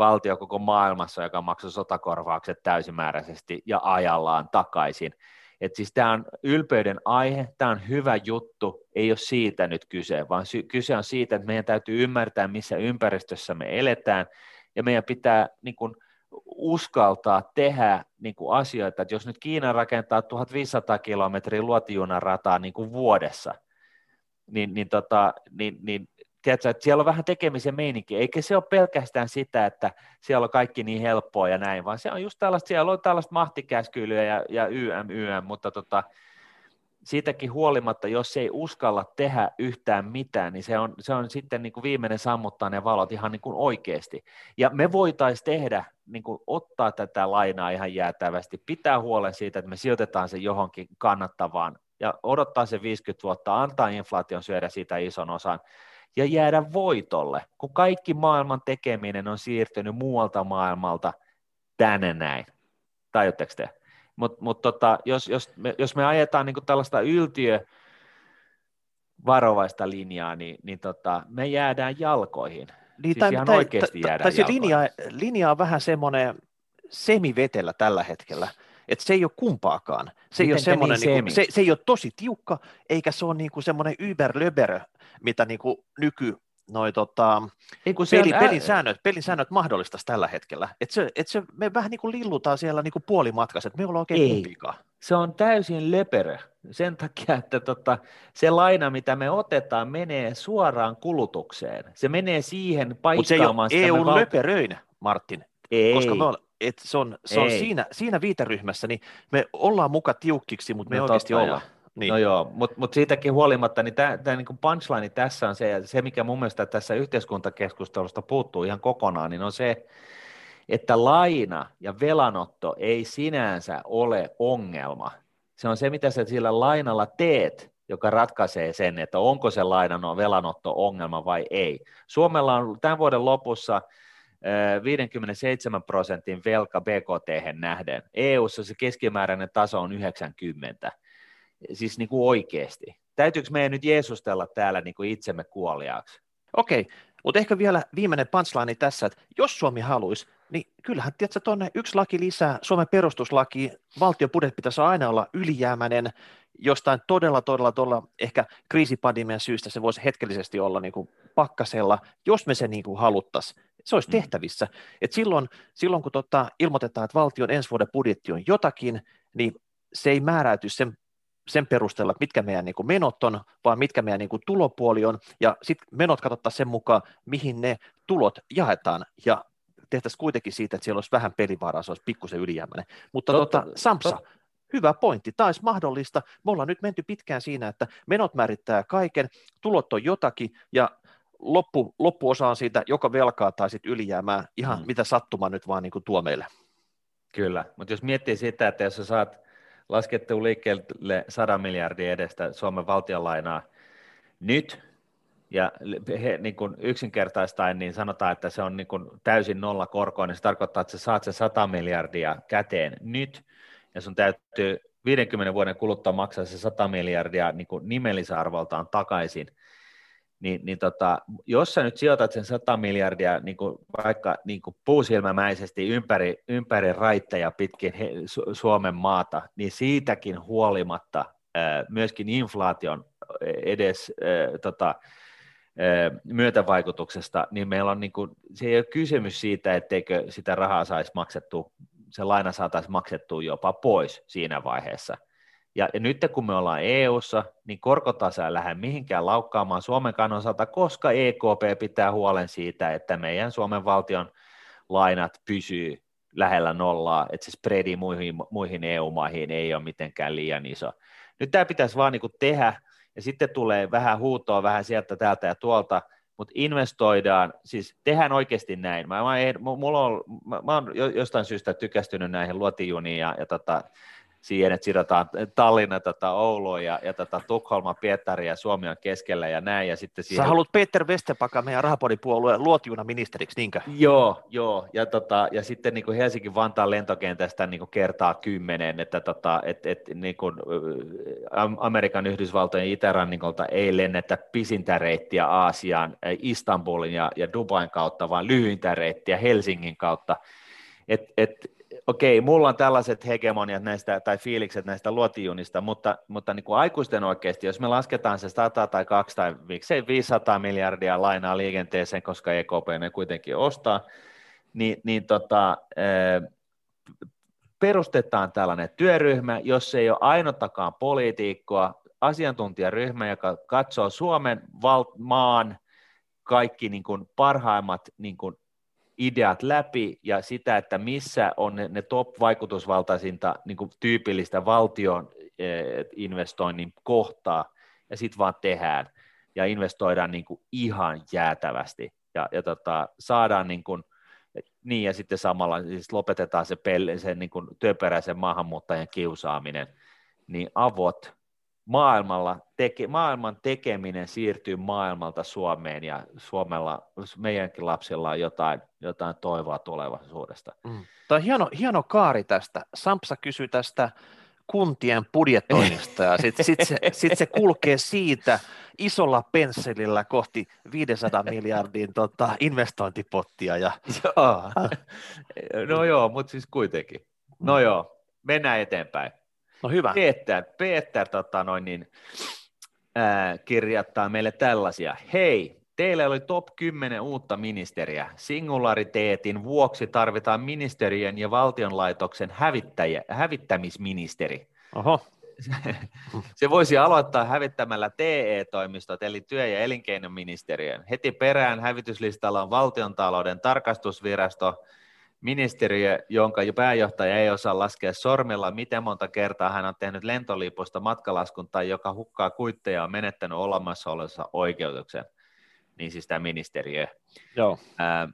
Speaker 1: valtio koko maailmassa, joka maksoi sotakorvaukset täysimääräisesti ja ajallaan takaisin. Et siis tämä on ylpeyden aihe, tämä on hyvä juttu, ei ole siitä nyt kyse, vaan sy- kyse on siitä, että meidän täytyy ymmärtää, missä ympäristössä me eletään, ja meidän pitää niin kun, uskaltaa tehdä niin kun, asioita, että jos nyt Kiina rakentaa 1500 kilometriä luotijunan rataa niin vuodessa, niin, niin, tota, niin, niin tiedätkö, että siellä on vähän tekemisen meininki, eikä se ole pelkästään sitä, että siellä on kaikki niin helppoa ja näin, vaan se on just tällaista, siellä on tällaista mahtikäskylyä ja, ja YM, YM, mutta tota, siitäkin huolimatta, jos ei uskalla tehdä yhtään mitään, niin se on, se on sitten niin kuin viimeinen sammuttaa ne valot ihan niin kuin oikeasti. Ja me voitaisiin tehdä, niin kuin ottaa tätä lainaa ihan jäätävästi, pitää huolen siitä, että me sijoitetaan se johonkin kannattavaan ja odottaa se 50 vuotta, antaa inflaation syödä siitä ison osan, ja jäädä voitolle, kun kaikki maailman tekeminen on siirtynyt muualta maailmalta tänne näin. Tajutteko te? Mutta mut tota, jos, jos, me, jos me ajetaan niinku tällaista yltiö varovaista linjaa, niin, niin tota, me jäädään jalkoihin. Niin, siis tai, ihan tai, oikeasti tai, jäädään tai
Speaker 2: se linja, linja on vähän semmoinen semivetellä tällä hetkellä että se ei ole kumpaakaan. Se ei, ole semmoinen, niin kuin, se, se ei ole tosi tiukka, eikä se ole niin kuin semmoinen yberlöber, mitä niin kuin nyky noi, tota, ei, kun peli, on, pelin, säännöt, pelin säännöt mahdollistaisi tällä hetkellä. Et se, et se, me vähän niin kuin lillutaan siellä niin kuin puolimatkassa, että me ollaan oikein ei. kumpikaan.
Speaker 1: Se on täysin löperö sen takia, että tota, se laina, mitä me otetaan, menee suoraan kulutukseen. Se menee siihen paikkaamaan
Speaker 2: Mutta se ei ole EU valta... löperöin, Martin. Ei. Koska me ollaan, et se on, se on siinä, siinä viiteryhmässä, niin me ollaan muka tiukkiksi, mutta me no, oikeasti ollaan.
Speaker 1: Niin. No joo, mutta mut siitäkin huolimatta, niin tämä niinku punchline tässä on se, ja se mikä mun mielestä tässä yhteiskuntakeskustelusta puuttuu ihan kokonaan, niin on se, että laina ja velanotto ei sinänsä ole ongelma. Se on se, mitä sä sillä lainalla teet, joka ratkaisee sen, että onko se lainan velanotto ongelma vai ei. Suomella on tämän vuoden lopussa 57 prosentin velka BKT nähden. EU:ssa se keskimääräinen taso on 90, siis niin kuin oikeasti. Täytyykö meidän nyt jeesustella täällä niin kuin itsemme kuoliaaksi?
Speaker 2: Okei, mutta ehkä vielä viimeinen punchline tässä, että jos Suomi haluaisi, niin kyllähän tiedätkö, tuonne yksi laki lisää, Suomen perustuslaki, valtion budjetti pitäisi aina olla ylijäämäinen, jostain todella, todella, todella ehkä kriisipandemian syystä se voisi hetkellisesti olla niin kuin pakkasella, jos me se niin kuin haluttaisiin se olisi mm. tehtävissä. Et silloin, silloin, kun tota, ilmoitetaan, että valtion ensi vuoden budjetti on jotakin, niin se ei määräyty sen, sen perusteella, että mitkä meidän niin kuin menot on, vaan mitkä meidän niin kuin tulopuoli on, ja sitten menot katsotaan sen mukaan, mihin ne tulot jaetaan, ja tehtäisiin kuitenkin siitä, että siellä olisi vähän pelivaraa, se olisi pikkusen ylijäämäinen. Mutta totta, tota, Samsa, totta. hyvä pointti, olisi mahdollista. Me ollaan nyt menty pitkään siinä, että menot määrittää kaiken, tulot on jotakin, ja loppu, loppuosa on siitä joko velkaa tai sitten ylijäämää, ihan mm. mitä sattuma nyt vaan niin kuin tuo meille.
Speaker 1: Kyllä, mutta jos miettii sitä, että jos sä saat laskettu liikkeelle 100 miljardia edestä Suomen valtionlainaa nyt, ja he, niin kuin yksinkertaistaen niin sanotaan, että se on niin kuin täysin nolla korkoa, niin se tarkoittaa, että sä saat se 100 miljardia käteen nyt, ja sun täytyy 50 vuoden kuluttua maksaa se 100 miljardia niin kuin nimellisarvoltaan takaisin – niin, niin tota, jos sä nyt sijoitat sen 100 miljardia niin kuin vaikka niin kuin puusilmämäisesti ympäri, ympäri raitteja pitkin he, Su- Suomen maata, niin siitäkin huolimatta ää, myöskin inflaation edes ää, tota, ää, myötävaikutuksesta, niin meillä on niin kuin, se ei ole kysymys siitä, etteikö sitä rahaa saisi maksettua, se laina saataisiin maksettua jopa pois siinä vaiheessa – ja, ja nyt kun me ollaan EU-ssa, niin korkotaso ei lähde mihinkään laukkaamaan Suomen osalta, koska EKP pitää huolen siitä, että meidän Suomen valtion lainat pysyy lähellä nollaa, että se spreadi muihin, muihin EU-maihin ei ole mitenkään liian iso. Nyt tämä pitäisi vaan niin tehdä, ja sitten tulee vähän huutoa vähän sieltä, täältä ja tuolta, mutta investoidaan, siis tehdään oikeasti näin. Mä, mä, mulla on, mä, mä oon jostain syystä tykästynyt näihin luotijuniin ja, ja tota, siihen, että sidotaan Tallinna, tota, Oulu ja, ja tota, Tukholma, Pietari ja Suomi on keskellä ja näin. Ja sitten siihen...
Speaker 2: Sä haluat Peter Westerpaka, meidän rahapodipuolueen luotjuna ministeriksi, niinkö?
Speaker 1: Joo, joo. Ja, tota, ja sitten niin kuin Helsinki-Vantaan lentokentästä niin kuin kertaa kymmenen, että tota, et, et, niin kuin, Amerikan Yhdysvaltojen itärannikolta ei lennetä pisintä reittiä Aasiaan, Istanbulin ja, ja Dubain kautta, vaan lyhyintä reittiä Helsingin kautta. Et, et, okei, mulla on tällaiset hegemoniat näistä, tai fiilikset näistä luotijunista, mutta, mutta niin kuin aikuisten oikeasti, jos me lasketaan se 100 tai 2 tai miksei 500 miljardia lainaa liikenteeseen, koska EKP ne kuitenkin ostaa, niin, niin tota, perustetaan tällainen työryhmä, jos ei ole ainotakaan poliitikkoa, asiantuntijaryhmä, joka katsoo Suomen val- maan kaikki niin kuin parhaimmat niin kuin ideat läpi ja sitä, että missä on ne, ne top-vaikutusvaltaisinta niin kuin tyypillistä valtion eh, investoinnin kohtaa, ja sitten vaan tehdään ja investoidaan niin kuin ihan jäätävästi ja, ja tota, saadaan niin kuin, niin ja sitten samalla siis lopetetaan se, pelle, sen niin kuin työperäisen maahanmuuttajan kiusaaminen, niin avot maailmalla teke, maailman tekeminen siirtyy maailmalta Suomeen ja Suomella, meidänkin lapsilla on jotain, jotain toivoa tulevaisuudesta. Mm.
Speaker 2: Tämä on hieno, hieno kaari tästä. Sampsa kysyy tästä kuntien budjetoinnista ja sitten sit se, sit se kulkee siitä isolla pensselillä kohti 500 miljardin tota, investointipottia. Ja...
Speaker 1: Joo. No joo, mutta siis kuitenkin. No joo, mennään eteenpäin.
Speaker 2: No hyvä.
Speaker 1: Peter, Peter tota noin, niin, ää, kirjoittaa meille tällaisia. Hei, teillä oli top 10 uutta ministeriä. Singulariteetin vuoksi tarvitaan ministeriön ja valtionlaitoksen hävittäjä, hävittämisministeri.
Speaker 2: Oho.
Speaker 1: Se voisi aloittaa hävittämällä TE-toimistot, eli työ- ja elinkeinoministeriön. Heti perään hävityslistalla on valtiontalouden tarkastusvirasto, ministeriö, jonka pääjohtaja ei osaa laskea sormilla, miten monta kertaa hän on tehnyt lentolipusta matkalaskun tai joka hukkaa kuitteja on menettänyt olemassaolonsa oikeutuksen, niin siis tämä ministeriö.
Speaker 2: Joo.
Speaker 1: Ää,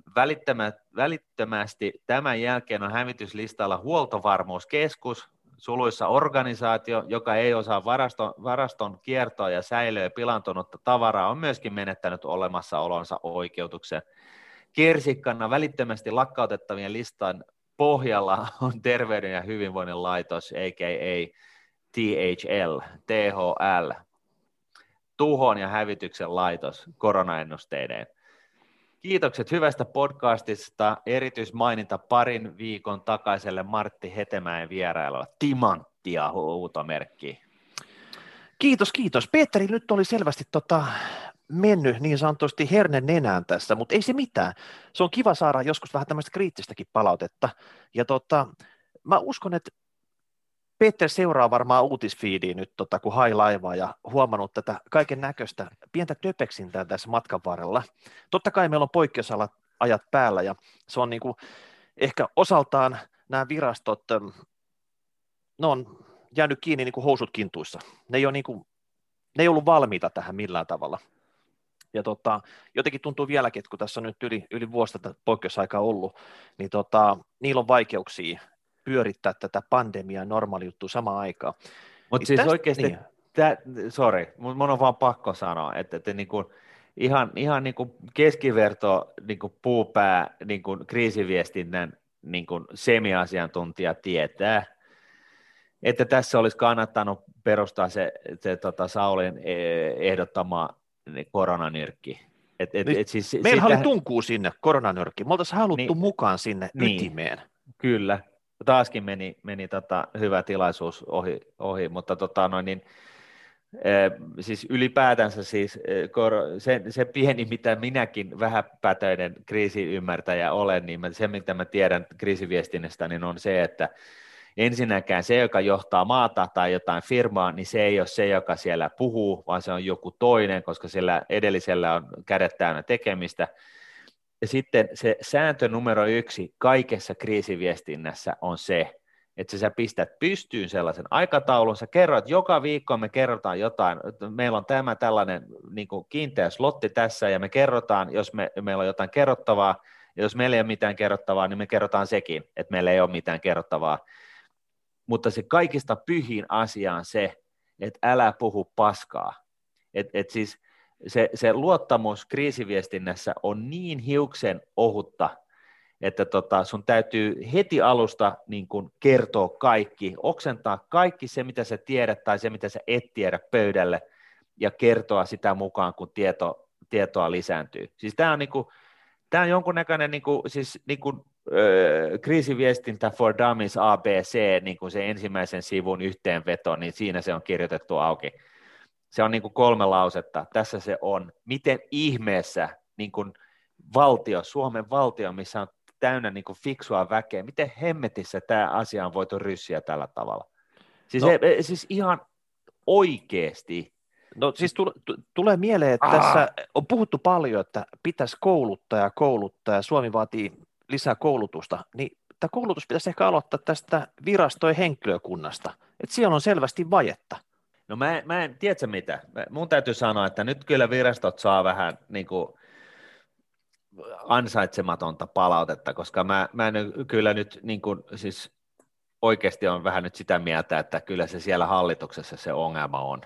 Speaker 1: välittömästi tämän jälkeen on hävityslistalla huoltovarmuuskeskus, suluissa organisaatio, joka ei osaa varaston, varaston kiertoa ja säilöä pilantunutta tavaraa, on myöskin menettänyt olemassaolonsa oikeutuksen – kirsikkana välittömästi lakkautettavien listan pohjalla on Terveyden ja hyvinvoinnin laitos, a.k.a. THL, THL, tuhon ja hävityksen laitos koronaennusteiden. Kiitokset hyvästä podcastista. Erityismaininta parin viikon takaiselle Martti Hetemäen vierailulla. Timanttia huutomerkki.
Speaker 2: Kiitos, kiitos. Petteri nyt oli selvästi tota, mennyt niin sanotusti herne nenään tässä, mutta ei se mitään. Se on kiva saada joskus vähän tämmöistä kriittistäkin palautetta. Ja tota, mä uskon, että Peter seuraa varmaan uutisfiidiin nyt, tota, kun hai laivaa ja huomannut tätä kaiken näköistä pientä töpeksintää tässä matkan varrella. Totta kai meillä on poikkeusalat ajat päällä ja se on niin kuin, ehkä osaltaan nämä virastot, ne on jäänyt kiinni niin kuin housut kintuissa. Ne ei, ole niin kuin, ne ei ollut valmiita tähän millään tavalla. Ja tota, jotenkin tuntuu vieläkin, että kun tässä on nyt yli, yli vuosi tätä poikkeusaikaa ollut, niin tota, niillä on vaikeuksia pyörittää tätä pandemiaa normaali juttu samaan aikaan.
Speaker 1: Mutta niin siis tästä, oikeasti, niin. Tää, sorry, mun on vaan pakko sanoa, että, että niin kuin, ihan, ihan niin kuin keskiverto niin kuin puupää niin kuin kriisiviestinnän niin kuin semiasiantuntija tietää, että tässä olisi kannattanut perustaa se, se tota Saulin e, ehdottama koronanyrkki.
Speaker 2: Et, et, niin, et siis, Meillä oli tunkuu sinne koronanyrkki. Me oltaisiin haluttu niin, mukaan sinne niin, ytimeen.
Speaker 1: Kyllä. Taaskin meni, meni tota, hyvä tilaisuus ohi, ohi mutta tota, noin, niin, e, siis ylipäätänsä siis e, se, se pieni, mitä minäkin vähäpätöinen kriisiymmärtäjä olen, niin mä, se, mitä mä tiedän kriisiviestinnästä, niin on se, että ensinnäkään se, joka johtaa maata tai jotain firmaa, niin se ei ole se, joka siellä puhuu, vaan se on joku toinen, koska sillä edellisellä on kädet täynnä tekemistä. Ja sitten se sääntö numero yksi kaikessa kriisiviestinnässä on se, että sä pistät pystyyn sellaisen aikataulun, sä kerrot, joka viikko me kerrotaan jotain, meillä on tämä tällainen niin kuin kiinteä slotti tässä, ja me kerrotaan, jos me, meillä on jotain kerrottavaa, ja jos meillä ei ole mitään kerrottavaa, niin me kerrotaan sekin, että meillä ei ole mitään kerrottavaa. Mutta se kaikista pyhin asia on se, että älä puhu paskaa. Et, et siis se, se luottamus kriisiviestinnässä on niin hiuksen ohutta, että tota, sun täytyy heti alusta niin kun kertoa kaikki, oksentaa kaikki se, mitä sä tiedät tai se, mitä sä et tiedä pöydälle ja kertoa sitä mukaan, kun tieto, tietoa lisääntyy. Siis tämä on, niin kuin, tää on jonkunnäköinen niin siis, niin kriisiviestintä for Dummies ABC, niin kuin se ensimmäisen sivun yhteenveto, niin siinä se on kirjoitettu auki. Se on niin kuin kolme lausetta. Tässä se on. Miten ihmeessä niin kuin valtio, Suomen valtio, missä on täynnä niin kuin fiksua väkeä, miten hemmetissä tämä asia on voitu ryssiä tällä tavalla? Siis, no. he, siis ihan oikeasti.
Speaker 2: No siis tule, tulee mieleen, että Aha. tässä on puhuttu paljon, että pitäisi kouluttaa ja kouluttaa ja Suomi vaatii lisää koulutusta, niin tämä koulutus pitäisi ehkä aloittaa tästä virastojen henkilökunnasta, että siellä on selvästi vajetta.
Speaker 1: No mä, mä en, tiedätkö mitä, mun täytyy sanoa, että nyt kyllä virastot saa vähän niin kuin, ansaitsematonta palautetta, koska mä, mä en kyllä nyt niin kuin, siis oikeasti on vähän nyt sitä mieltä, että kyllä se siellä hallituksessa se ongelma on.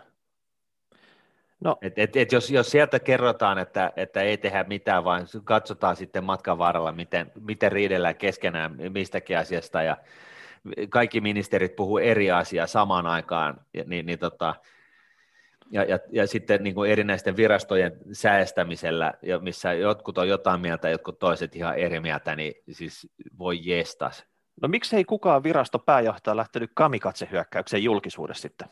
Speaker 1: No. Et, et, et jos, jos sieltä kerrotaan, että, että ei tehdä mitään, vaan katsotaan sitten matkan varrella, miten, miten riidellään keskenään mistäkin asiasta, ja kaikki ministerit puhuu eri asiaa samaan aikaan, niin, niin tota, ja, ja, ja sitten niin kuin erinäisten virastojen säästämisellä, missä jotkut on jotain mieltä, jotkut toiset ihan eri mieltä, niin siis voi jestas.
Speaker 2: No miksei kukaan virasto pääjohtaja lähtenyt kamikatsehyökkäykseen julkisuudessa sitten?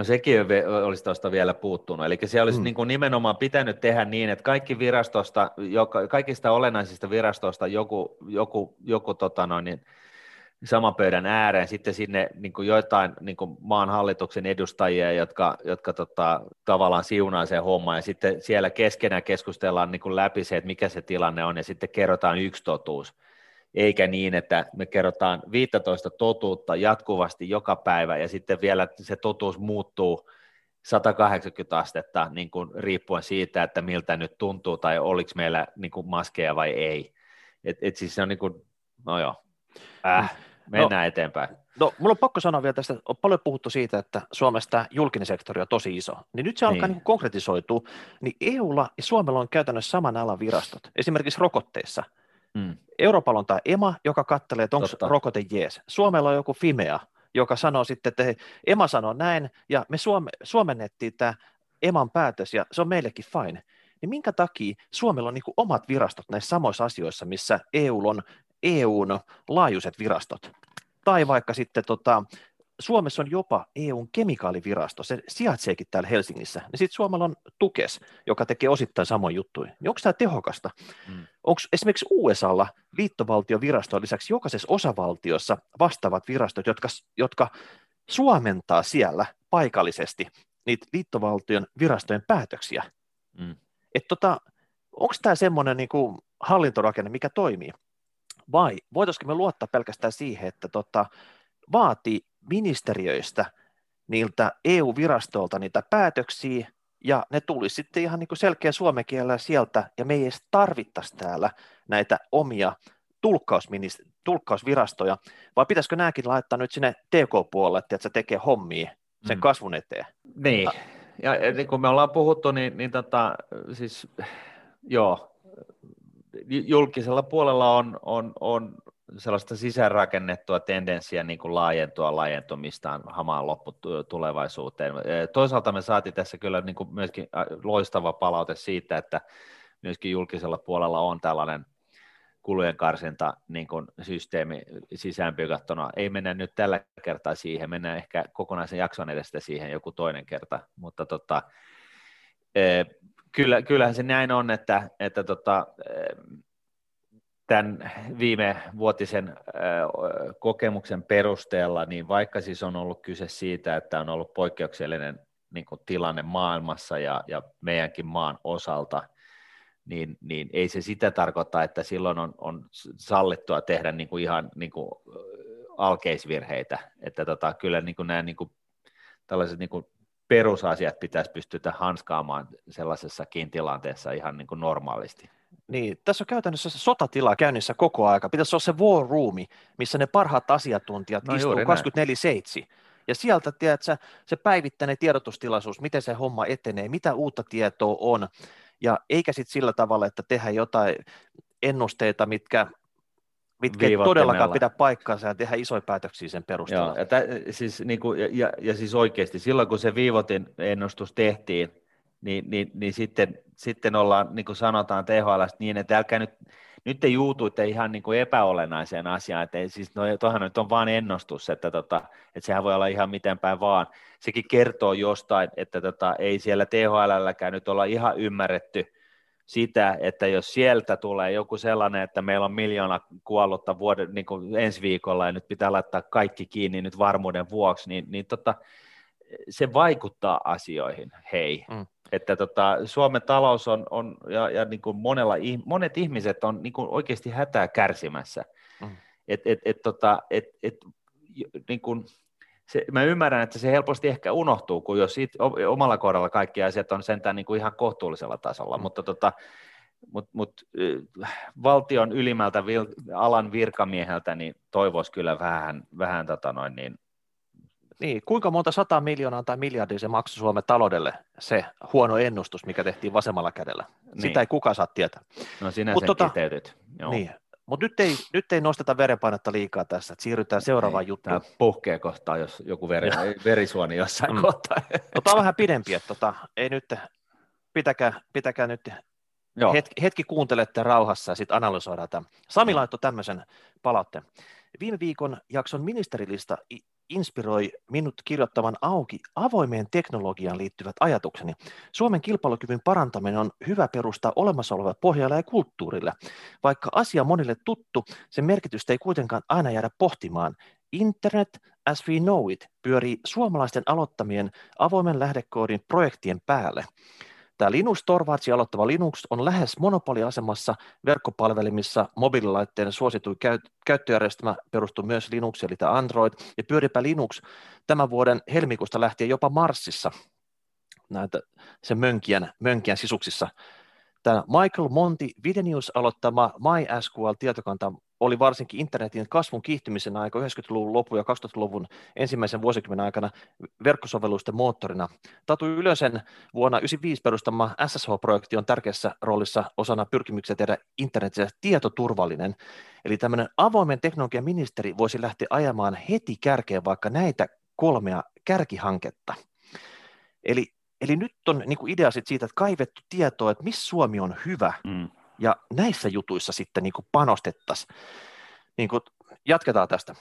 Speaker 1: No sekin olisi tuosta vielä puuttunut. Eli se olisi mm. niin kuin nimenomaan pitänyt tehdä niin, että kaikki virastosta, joka, kaikista olennaisista virastoista joku, joku, joku tota noin, niin, saman pöydän ääreen sitten sinne niin kuin joitain niin kuin maan hallituksen edustajia, jotka, jotka tota, tavallaan siunaa sen homman ja sitten siellä keskenään keskustellaan niin kuin läpi se, että mikä se tilanne on ja sitten kerrotaan yksi totuus. Eikä niin, että me kerrotaan 15 totuutta jatkuvasti joka päivä ja sitten vielä se totuus muuttuu 180 astetta niin kuin riippuen siitä, että miltä nyt tuntuu tai oliko meillä niin kuin maskeja vai ei. Et, et siis se on niin kuin, no joo, äh, Mennään no, eteenpäin.
Speaker 2: No, mulla on pakko sanoa vielä tästä, on paljon puhuttu siitä, että Suomesta julkinen sektori on tosi iso, niin nyt se niin. alkaa niin konkretisoitua, niin EUlla ja Suomella on käytännössä saman alan virastot, esimerkiksi rokotteissa. Mm. Euroopalla on tämä EMA, joka katselee, että onko rokote jees. Suomella on joku FIMEA, joka sanoo sitten, että hei, EMA sanoo näin, ja me suome, suomennettiin tämä EMAn päätös, ja se on meillekin fine. Niin minkä takia Suomella on niin omat virastot näissä samoissa asioissa, missä EU on EUn laajuiset virastot. Tai vaikka sitten tota, Suomessa on jopa EUn kemikaalivirasto, se sijaitseekin täällä Helsingissä. Ja sitten Suomella on Tukes, joka tekee osittain samoin juttuja. Niin onko tämä tehokasta? Mm. Onko esimerkiksi USAlla liittovaltiovirastojen lisäksi jokaisessa osavaltiossa vastaavat virastot, jotka, jotka suomentaa siellä paikallisesti niitä liittovaltion virastojen päätöksiä? Mm. tota, onko tämä semmoinen niinku hallintorakenne, mikä toimii? vai voitaisiinko me luottaa pelkästään siihen, että tota, vaatii ministeriöistä niiltä EU-virastoilta niitä päätöksiä, ja ne tulisi sitten ihan niin kuin selkeä suomen kielellä sieltä, ja me ei edes tarvittaisi täällä näitä omia tulkkausvirastoja, vai pitäisikö nämäkin laittaa nyt sinne TK-puolelle, että se tekee hommia sen mm. kasvun eteen?
Speaker 1: Niin, ja, ja niin kuin me ollaan puhuttu, niin, niin tota, siis joo, julkisella puolella on, on, on sellaista sisäänrakennettua tendenssiä niin kuin laajentua laajentumistaan hamaan lopputulevaisuuteen. Toisaalta me saatiin tässä kyllä niin kuin myöskin loistava palaute siitä, että myöskin julkisella puolella on tällainen kulujen karsinta niin kuin systeemi sisäänpykattuna. Ei mennä nyt tällä kertaa siihen, mennään ehkä kokonaisen jakson edestä siihen joku toinen kerta, mutta tota, kyllä, kyllähän se näin on, että, että tota, tämän viime vuotisen kokemuksen perusteella, niin vaikka siis on ollut kyse siitä, että on ollut poikkeuksellinen niin kuin tilanne maailmassa ja, ja meidänkin maan osalta, niin, niin ei se sitä tarkoita, että silloin on, on sallittua tehdä niin kuin ihan niin kuin alkeisvirheitä, että tota, kyllä niin kuin nämä niin kuin, tällaiset niin kuin perusasiat pitäisi pystyä hanskaamaan sellaisessakin tilanteessa ihan niin kuin normaalisti.
Speaker 2: Niin, tässä on käytännössä se sotatila käynnissä koko aika. Pitäisi olla se war room, missä ne parhaat asiantuntijat no, istuu 24-7. Ja sieltä, tiedätkö, se päivittäinen tiedotustilaisuus, miten se homma etenee, mitä uutta tietoa on, ja eikä sitten sillä tavalla, että tehdään jotain ennusteita, mitkä mitkä ei todellakaan pidä paikkaansa ja tehdä isoja päätöksiä sen perusteella. Joo,
Speaker 1: ja, tä, siis, niin kuin, ja, ja, ja siis oikeasti silloin, kun se viivotin ennustus tehtiin, niin, niin, niin sitten, sitten ollaan, niin kuin sanotaan THL niin, että älkää nyt, nyt te juutuitte ihan niin kuin epäolennaiseen asiaan, että siis no, tuohan nyt on vain ennustus, että, tota, että sehän voi olla ihan miten päin vaan. Sekin kertoo jostain, että tota, ei siellä THLlläkään nyt olla ihan ymmärretty, sitä, että jos sieltä tulee joku sellainen, että meillä on miljoona kuollutta vuoden, niin kuin ensi viikolla ja nyt pitää laittaa kaikki kiinni nyt varmuuden vuoksi, niin, niin tota, se vaikuttaa asioihin, hei. Mm. Että tota, Suomen talous on, on ja, ja niin kuin monella, monet ihmiset on niin kuin oikeasti hätää kärsimässä. Mm. Et, et, et, tota, et, et, niin kuin, se, mä ymmärrän, että se helposti ehkä unohtuu, kun jos it, omalla kohdalla kaikki asiat on sentään niin kuin ihan kohtuullisella tasolla, mm. mutta tota, mut, mut, valtion ylimmältä vil, alan virkamieheltä niin toivoisi kyllä vähän, vähän tota noin, niin,
Speaker 2: niin, kuinka monta sata miljoonaa tai miljardia se maksoi Suomen taloudelle se huono ennustus, mikä tehtiin vasemmalla kädellä? Niin. Sitä ei kukaan saa tietää.
Speaker 1: No sinä Mut sen tota, Joo.
Speaker 2: Niin, mutta nyt ei, nyt ei nosteta verenpainetta liikaa tässä, että siirrytään seuraavaan juttuun.
Speaker 1: Tämä puhkee kohtaa, jos joku veri, verisuoni jossain mm. kohtaa.
Speaker 2: Ota vähän pidempi, että tota, ei nyt, pitäkää, pitäkää nyt Joo. Hetki, hetki kuuntelette rauhassa ja sitten analysoidaan tämä. Sami laittoi tämmöisen palautteen. Viime viikon jakson ministerilista inspiroi minut kirjoittamaan auki avoimeen teknologiaan liittyvät ajatukseni. Suomen kilpailukyvyn parantaminen on hyvä perusta olemassa olevalle pohjalle ja kulttuurille. Vaikka asia monille tuttu, sen merkitystä ei kuitenkaan aina jäädä pohtimaan. Internet as we know it pyörii suomalaisten aloittamien avoimen lähdekoodin projektien päälle. Tämä Linux Torvaldsin aloittava Linux on lähes monopoliasemassa verkkopalvelimissa mobiililaitteiden suosituin käyt- käyttöjärjestelmä perustuu myös Linux eli tämä Android, ja pyöripä Linux tämän vuoden helmikuusta lähtien jopa Marsissa, näitä se mönkien, mönkien sisuksissa. Tämä Michael Monti Videnews aloittama MySQL-tietokanta oli varsinkin internetin kasvun kiihtymisen aika 90-luvun lopun ja 2000-luvun ensimmäisen vuosikymmenen aikana verkkosovellusten moottorina. Tatu Ylösen vuonna 1995 perustama SSH-projekti on tärkeässä roolissa osana pyrkimyksiä tehdä internetistä tietoturvallinen. Eli tämmöinen avoimen teknologian ministeri voisi lähteä ajamaan heti kärkeen vaikka näitä kolmea kärkihanketta. Eli, eli nyt on niin idea siitä, että kaivettu tietoa, että missä Suomi on hyvä, mm ja näissä jutuissa sitten niin panostettaisiin. Niin jatketaan tästä.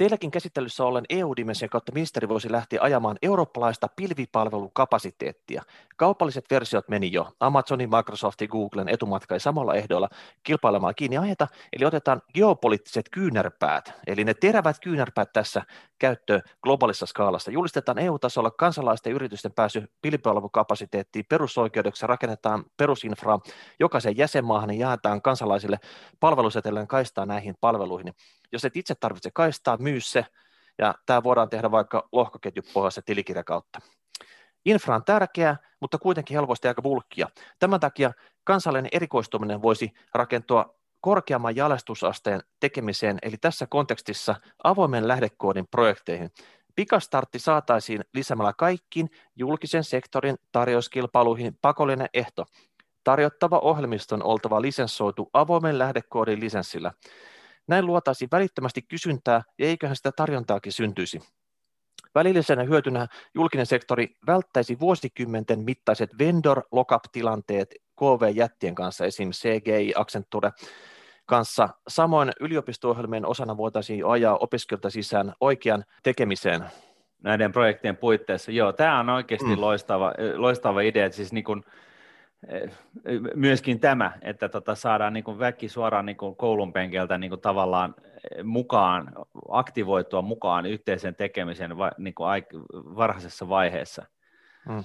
Speaker 2: Teilläkin käsittelyssä ollen EU-dimension kautta ministeri voisi lähteä ajamaan eurooppalaista pilvipalvelukapasiteettia. Kaupalliset versiot meni jo. Amazonin, Microsoftin, Googlen etumatka ei samalla ehdoilla kilpailemaan kiinni ajeta, eli otetaan geopoliittiset kyynärpäät, eli ne terävät kyynärpäät tässä käyttöön globaalissa skaalassa. Julistetaan EU-tasolla kansalaisten ja yritysten pääsy pilvipalvelukapasiteettiin perusoikeudeksi, rakennetaan perusinfraa jokaisen jäsenmaahan ja jaetaan kansalaisille palvelusetellen kaistaa näihin palveluihin. Jos et itse tarvitse kaistaa, myy se, ja tämä voidaan tehdä vaikka lohkoketjupohjaisen tilikirjan kautta. Infra on tärkeää, mutta kuitenkin helposti aika bulkkia. Tämän takia kansallinen erikoistuminen voisi rakentua korkeamman jalostusasteen tekemiseen, eli tässä kontekstissa avoimen lähdekoodin projekteihin. Pikastartti saataisiin lisäämällä kaikkiin julkisen sektorin tarjouskilpailuihin pakollinen ehto. Tarjottava ohjelmiston oltava lisenssoitu avoimen lähdekoodin lisenssillä. Näin luotaisiin välittömästi kysyntää ja eiköhän sitä tarjontaakin syntyisi. Välillisenä hyötynä julkinen sektori välttäisi vuosikymmenten mittaiset vendor lockup-tilanteet KV-jättien kanssa, esim. CGI, Accenture kanssa. Samoin yliopisto-ohjelmien osana voitaisiin ajaa opiskelijoilta sisään oikean tekemiseen.
Speaker 1: Näiden projektien puitteissa, joo, tämä on oikeasti mm. loistava, loistava idea, siis niin kuin, myöskin tämä, että tota saadaan niin väki suoraan niin koulun penkiltä niin tavallaan mukaan, aktivoitua mukaan yhteisen tekemisen va, niin varhaisessa vaiheessa. Mm.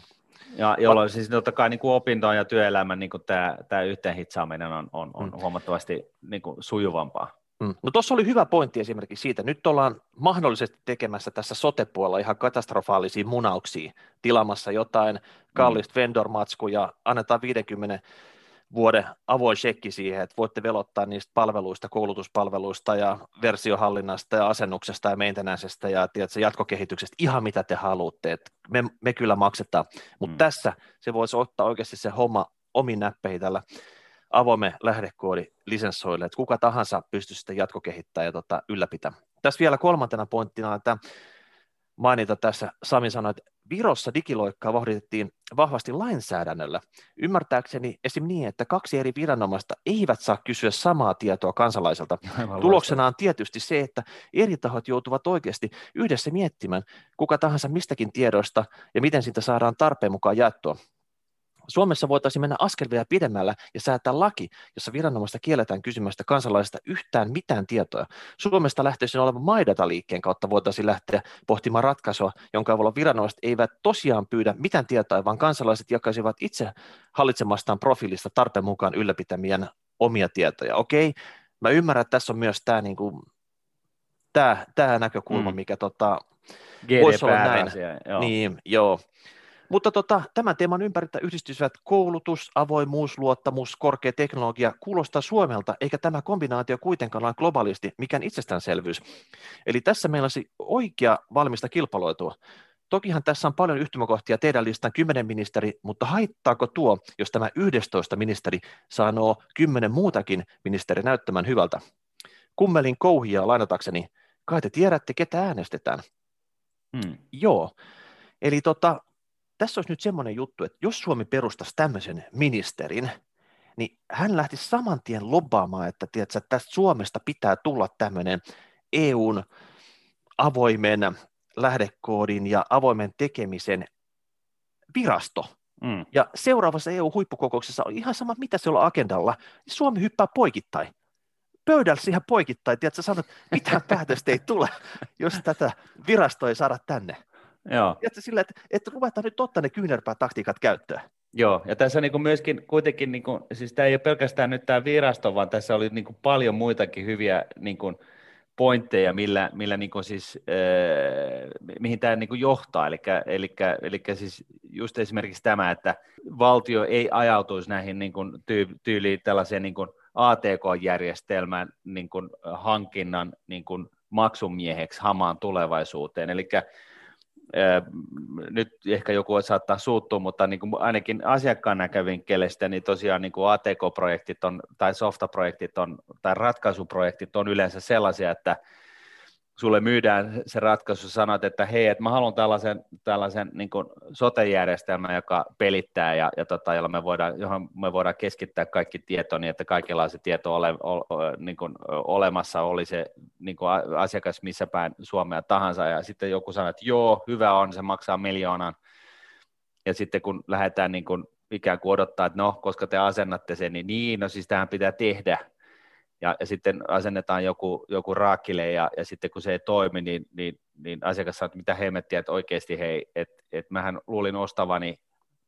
Speaker 1: Ja, jolloin siis totta kai niin kuin ja työelämän niin tämä, tämä yhteenhitsaaminen on, on, on mm. huomattavasti niin sujuvampaa.
Speaker 2: Mm. No tuossa oli hyvä pointti esimerkiksi siitä, nyt ollaan mahdollisesti tekemässä tässä sotepuolella ihan katastrofaalisia munauksia, tilamassa jotain kallista mm. vendor-matskuja, annetaan 50 vuoden avoin shekki siihen, että voitte velottaa niistä palveluista, koulutuspalveluista ja versiohallinnasta ja asennuksesta ja maintenancesta ja tiedätkö, jatkokehityksestä ihan mitä te haluatte, että me, me kyllä maksetaan, mutta mm. tässä se voisi ottaa oikeasti se homma omin näppeihin tällä avoimen lähdekoodi lisenssoille, että kuka tahansa pystyy sitten jatkokehittämään ja tota, ylläpitämään. Tässä vielä kolmantena pointtina, että mainita tässä, Sami sanoi, että Virossa digiloikkaa vauhditettiin vahvasti lainsäädännöllä. Ymmärtääkseni esim. niin, että kaksi eri viranomaista eivät saa kysyä samaa tietoa kansalaiselta. Aivan Tuloksena on tietysti se, että eri tahot joutuvat oikeasti yhdessä miettimään, kuka tahansa mistäkin tiedoista ja miten siitä saadaan tarpeen mukaan jaettua. Suomessa voitaisiin mennä askel vielä pidemmällä ja säätää laki, jossa viranomaista kielletään kysymästä kansalaisista yhtään mitään tietoa. Suomesta lähtöisin olevan Maidata-liikkeen kautta voitaisiin lähteä pohtimaan ratkaisua, jonka avulla viranomaiset eivät tosiaan pyydä mitään tietoa, vaan kansalaiset jakaisivat itse hallitsemastaan profiilista tarpeen mukaan ylläpitämien omia tietoja. Okei, mä ymmärrän, että tässä on myös tämä, niin kuin, tämä, tämä näkökulma, mm. mikä tota, voisi olla näin. Asia, joo. Niin, joo. Mutta tota, tämän teeman ympäriltä yhdistyisivät koulutus, avoimuus, luottamus, korkea teknologia kuulostaa Suomelta, eikä tämä kombinaatio kuitenkaan ole globaalisti mikään itsestäänselvyys. Eli tässä meillä olisi oikea valmista kilpailuetua. Tokihan tässä on paljon yhtymäkohtia teidän listan 10 ministeri, mutta haittaako tuo, jos tämä 11 ministeri sanoo 10 muutakin ministeri näyttämään hyvältä? Kummelin kouhia lainatakseni, kai te tiedätte, ketä äänestetään. Hmm. Joo, eli tota, tässä olisi nyt semmoinen juttu, että jos Suomi perustaisi tämmöisen ministerin, niin hän lähti saman tien lobbaamaan, että, tiedätkö, että tästä Suomesta pitää tulla tämmöinen EUn avoimen lähdekoodin ja avoimen tekemisen virasto. Mm. Ja seuraavassa EU-huippukokouksessa on ihan sama, mitä se on agendalla, niin Suomi hyppää poikittain. Pöydällä siihen poikittain, tiedätkö, sanot, että mitään päätöstä ei tule, jos tätä virastoa ei saada tänne. Joo. Tiedätkö, sillä, että, että ruvetaan nyt ottaa ne kyynärpää-taktiikat käyttöön.
Speaker 1: Joo, ja tässä niin myöskin kuitenkin, niin kuin, siis tämä ei ole pelkästään nyt tämä virasto, vaan tässä oli niin paljon muitakin hyviä niin kuin, pointteja, millä, millä niin kuin siis, äh, mihin tämä niin johtaa. Eli, eli, eli siis just esimerkiksi tämä, että valtio ei ajautuisi näihin niin kuin tyy, tyyliin tällaiseen niin kuin ATK-järjestelmän niin kuin hankinnan niin kuin maksumieheksi hamaan tulevaisuuteen. Eli nyt ehkä joku saattaa suuttua, mutta niin kuin ainakin asiakkaan näkövinkkeleistä, niin tosiaan niin kuin ATK-projektit on, tai softaprojektit on, tai ratkaisuprojektit on yleensä sellaisia, että sulle myydään se ratkaisu, sanot, että hei, että mä haluan tällaisen, tällaisen niin kuin sote-järjestelmän, joka pelittää ja, ja tota, jolla me voidaan, johon me voidaan keskittää kaikki tieto niin, että kaikilla on se tieto ole, ole, niin kuin olemassa, oli se niin kuin asiakas missä päin Suomea tahansa, ja sitten joku sanoo, että joo, hyvä on, se maksaa miljoonan, ja sitten kun lähdetään niin kuin ikään kuin odottaa, että no, koska te asennatte sen, niin niin, no siis tähän pitää tehdä, ja, ja sitten asennetaan joku, joku raakille ja, ja sitten kun se ei toimi, niin, niin, niin asiakas sanoo, että mitä hemmettiä, että oikeasti hei, että et mähän luulin ostavani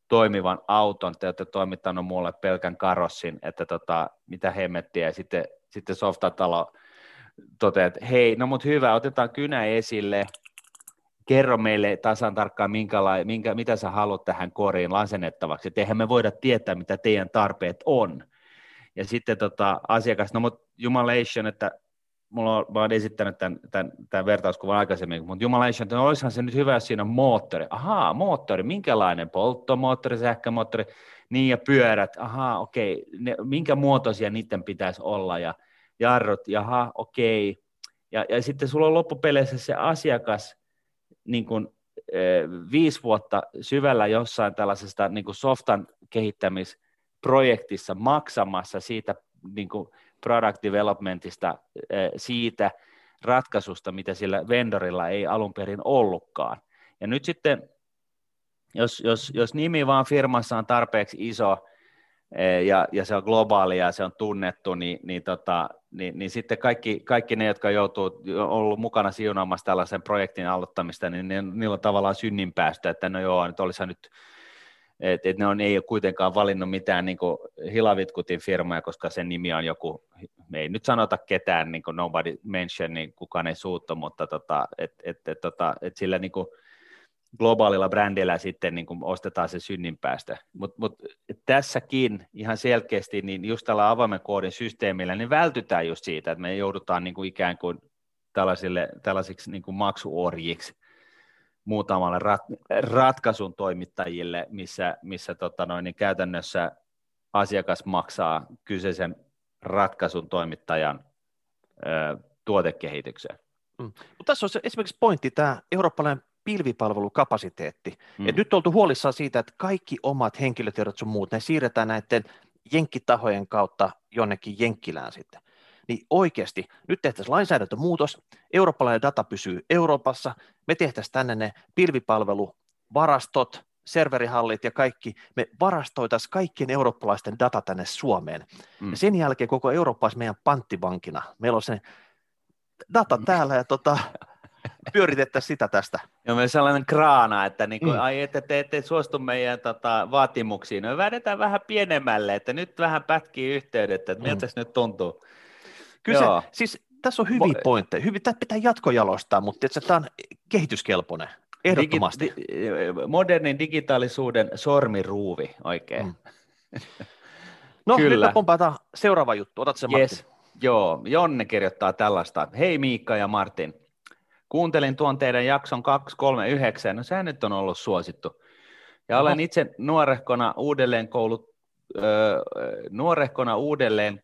Speaker 1: toimivan auton, te olette toimittanut mulle pelkän karossin, että tota, mitä hemmettiä, ja sitten, sitten softatalo toteaa, että hei, no mut hyvä, otetaan kynä esille, kerro meille tasan tarkkaan, minkä, mitä sä haluat tähän koriin lasennettavaksi, että eihän me voida tietää, mitä teidän tarpeet on, ja sitten tota, asiakas, no mutta jumalation, että mulla on, mä olen esittänyt tämän, tämän, tämän vertauskuvan aikaisemmin, mutta jumalation, että no olisihan se nyt hyvä, jos siinä on moottori. Ahaa, moottori, minkälainen? Polttomoottori, sähkömoottori, niin ja pyörät, ahaa, okei, ne, minkä muotoisia niiden pitäisi olla ja jarrut, jaha, okei. Ja, ja sitten sulla on loppupeleissä se asiakas niin kuin, viisi vuotta syvällä jossain tällaisesta niin kuin softan kehittämis projektissa maksamassa siitä niin kuin product developmentista, eh, siitä ratkaisusta, mitä sillä vendorilla ei alun perin ollutkaan. Ja nyt sitten, jos, jos, jos nimi vaan firmassa on tarpeeksi iso, eh, ja, ja se on globaali ja se on tunnettu, niin, niin, tota, niin, niin sitten kaikki, kaikki ne, jotka joutuu ollut mukana siunaamassa tällaisen projektin aloittamista, niin ne, niillä on tavallaan synninpäästö, että no joo, nyt olisi nyt et, et ne on, ei ole kuitenkaan valinnut mitään niin kuin hilavitkutin firmoja, koska sen nimi on joku, me ei nyt sanota ketään, niin kuin nobody mention, niin kukaan ei suuttu, mutta tota, et, et, et, tota, et sillä niin kuin globaalilla brändillä sitten niin kuin ostetaan se synninpäästö. Mutta mut tässäkin ihan selkeästi, niin just tällä avoimen koodin systeemillä, niin vältytään just siitä, että me joudutaan niin kuin ikään kuin tällaisille, tällaisiksi niin kuin maksuorjiksi muutamalle rat, ratkaisun toimittajille, missä, missä tota noin, niin käytännössä asiakas maksaa kyseisen ratkaisun toimittajan ö, tuotekehitykseen.
Speaker 2: Mm. Mutta tässä on se esimerkiksi pointti, tämä eurooppalainen pilvipalvelukapasiteetti. Mm. Et nyt oltu huolissaan siitä, että kaikki omat henkilötiedot sun muut, ne siirretään näiden jenkkitahojen kautta jonnekin jenkkilään sitten. Niin oikeasti, nyt tehtäisiin lainsäädäntömuutos, eurooppalainen data pysyy Euroopassa, me tehtäisiin tänne ne pilvipalveluvarastot, serverihallit ja kaikki, me varastoitaisiin kaikkien eurooppalaisten data tänne Suomeen. Mm. Ja sen jälkeen koko Eurooppa olisi meidän panttivankina. Meillä on se data mm. täällä ja tota, pyöritettäisiin sitä tästä.
Speaker 1: Joo, meillä sellainen kraana, että niin kuin, mm. ai, että te ette suostu meidän tota, vaatimuksiin. No vedetään vähän pienemmälle, että nyt vähän pätkii yhteydet, että miltä mm. se nyt tuntuu.
Speaker 2: Kyllä se, siis tässä on hyviä pointteja. Hyvin, tämä pitää jatkojalostaa, mutta että tämä on kehityskelpoinen. Ehdottomasti.
Speaker 1: Digi- modernin digitaalisuuden sormiruuvi oikein. Mm.
Speaker 2: No Kyllä. nyt pompataan seuraava juttu. Otat sen yes. Martin.
Speaker 1: Joo, Jonne kirjoittaa tällaista. Hei Miikka ja Martin. Kuuntelin tuon teidän jakson 239, no sehän nyt on ollut suosittu. Ja olen itse nuorehkona uudelleen koulut, öö, nuorehkona uudelleen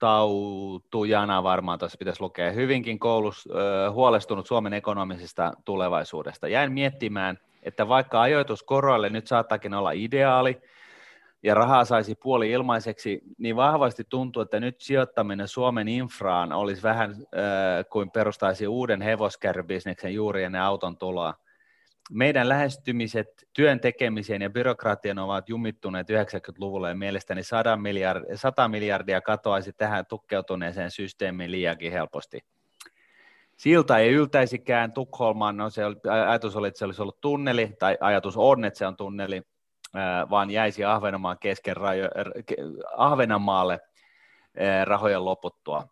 Speaker 1: kouluttautujana varmaan tässä pitäisi lukea, hyvinkin koulus, öö, huolestunut Suomen ekonomisesta tulevaisuudesta. Jäin miettimään, että vaikka ajoitus koroille nyt saattakin olla ideaali, ja rahaa saisi puoli ilmaiseksi, niin vahvasti tuntuu, että nyt sijoittaminen Suomen infraan olisi vähän äh, kuin perustaisi uuden hevoskärrybisneksen juuri ennen auton tuloa. Meidän lähestymiset työn tekemiseen ja byrokratian ovat jumittuneet 90-luvulla ja mielestäni 100 miljardia, 100 miljardia katoaisi tähän tukkeutuneeseen systeemiin liiankin helposti. Silta ei yltäisikään Tukholmaan, no se oli, ajatus oli, että se olisi ollut tunneli, tai ajatus on, että se on tunneli, vaan jäisi Ahvenanmaan kesken rajo, Ahvenanmaalle rahojen loputtua.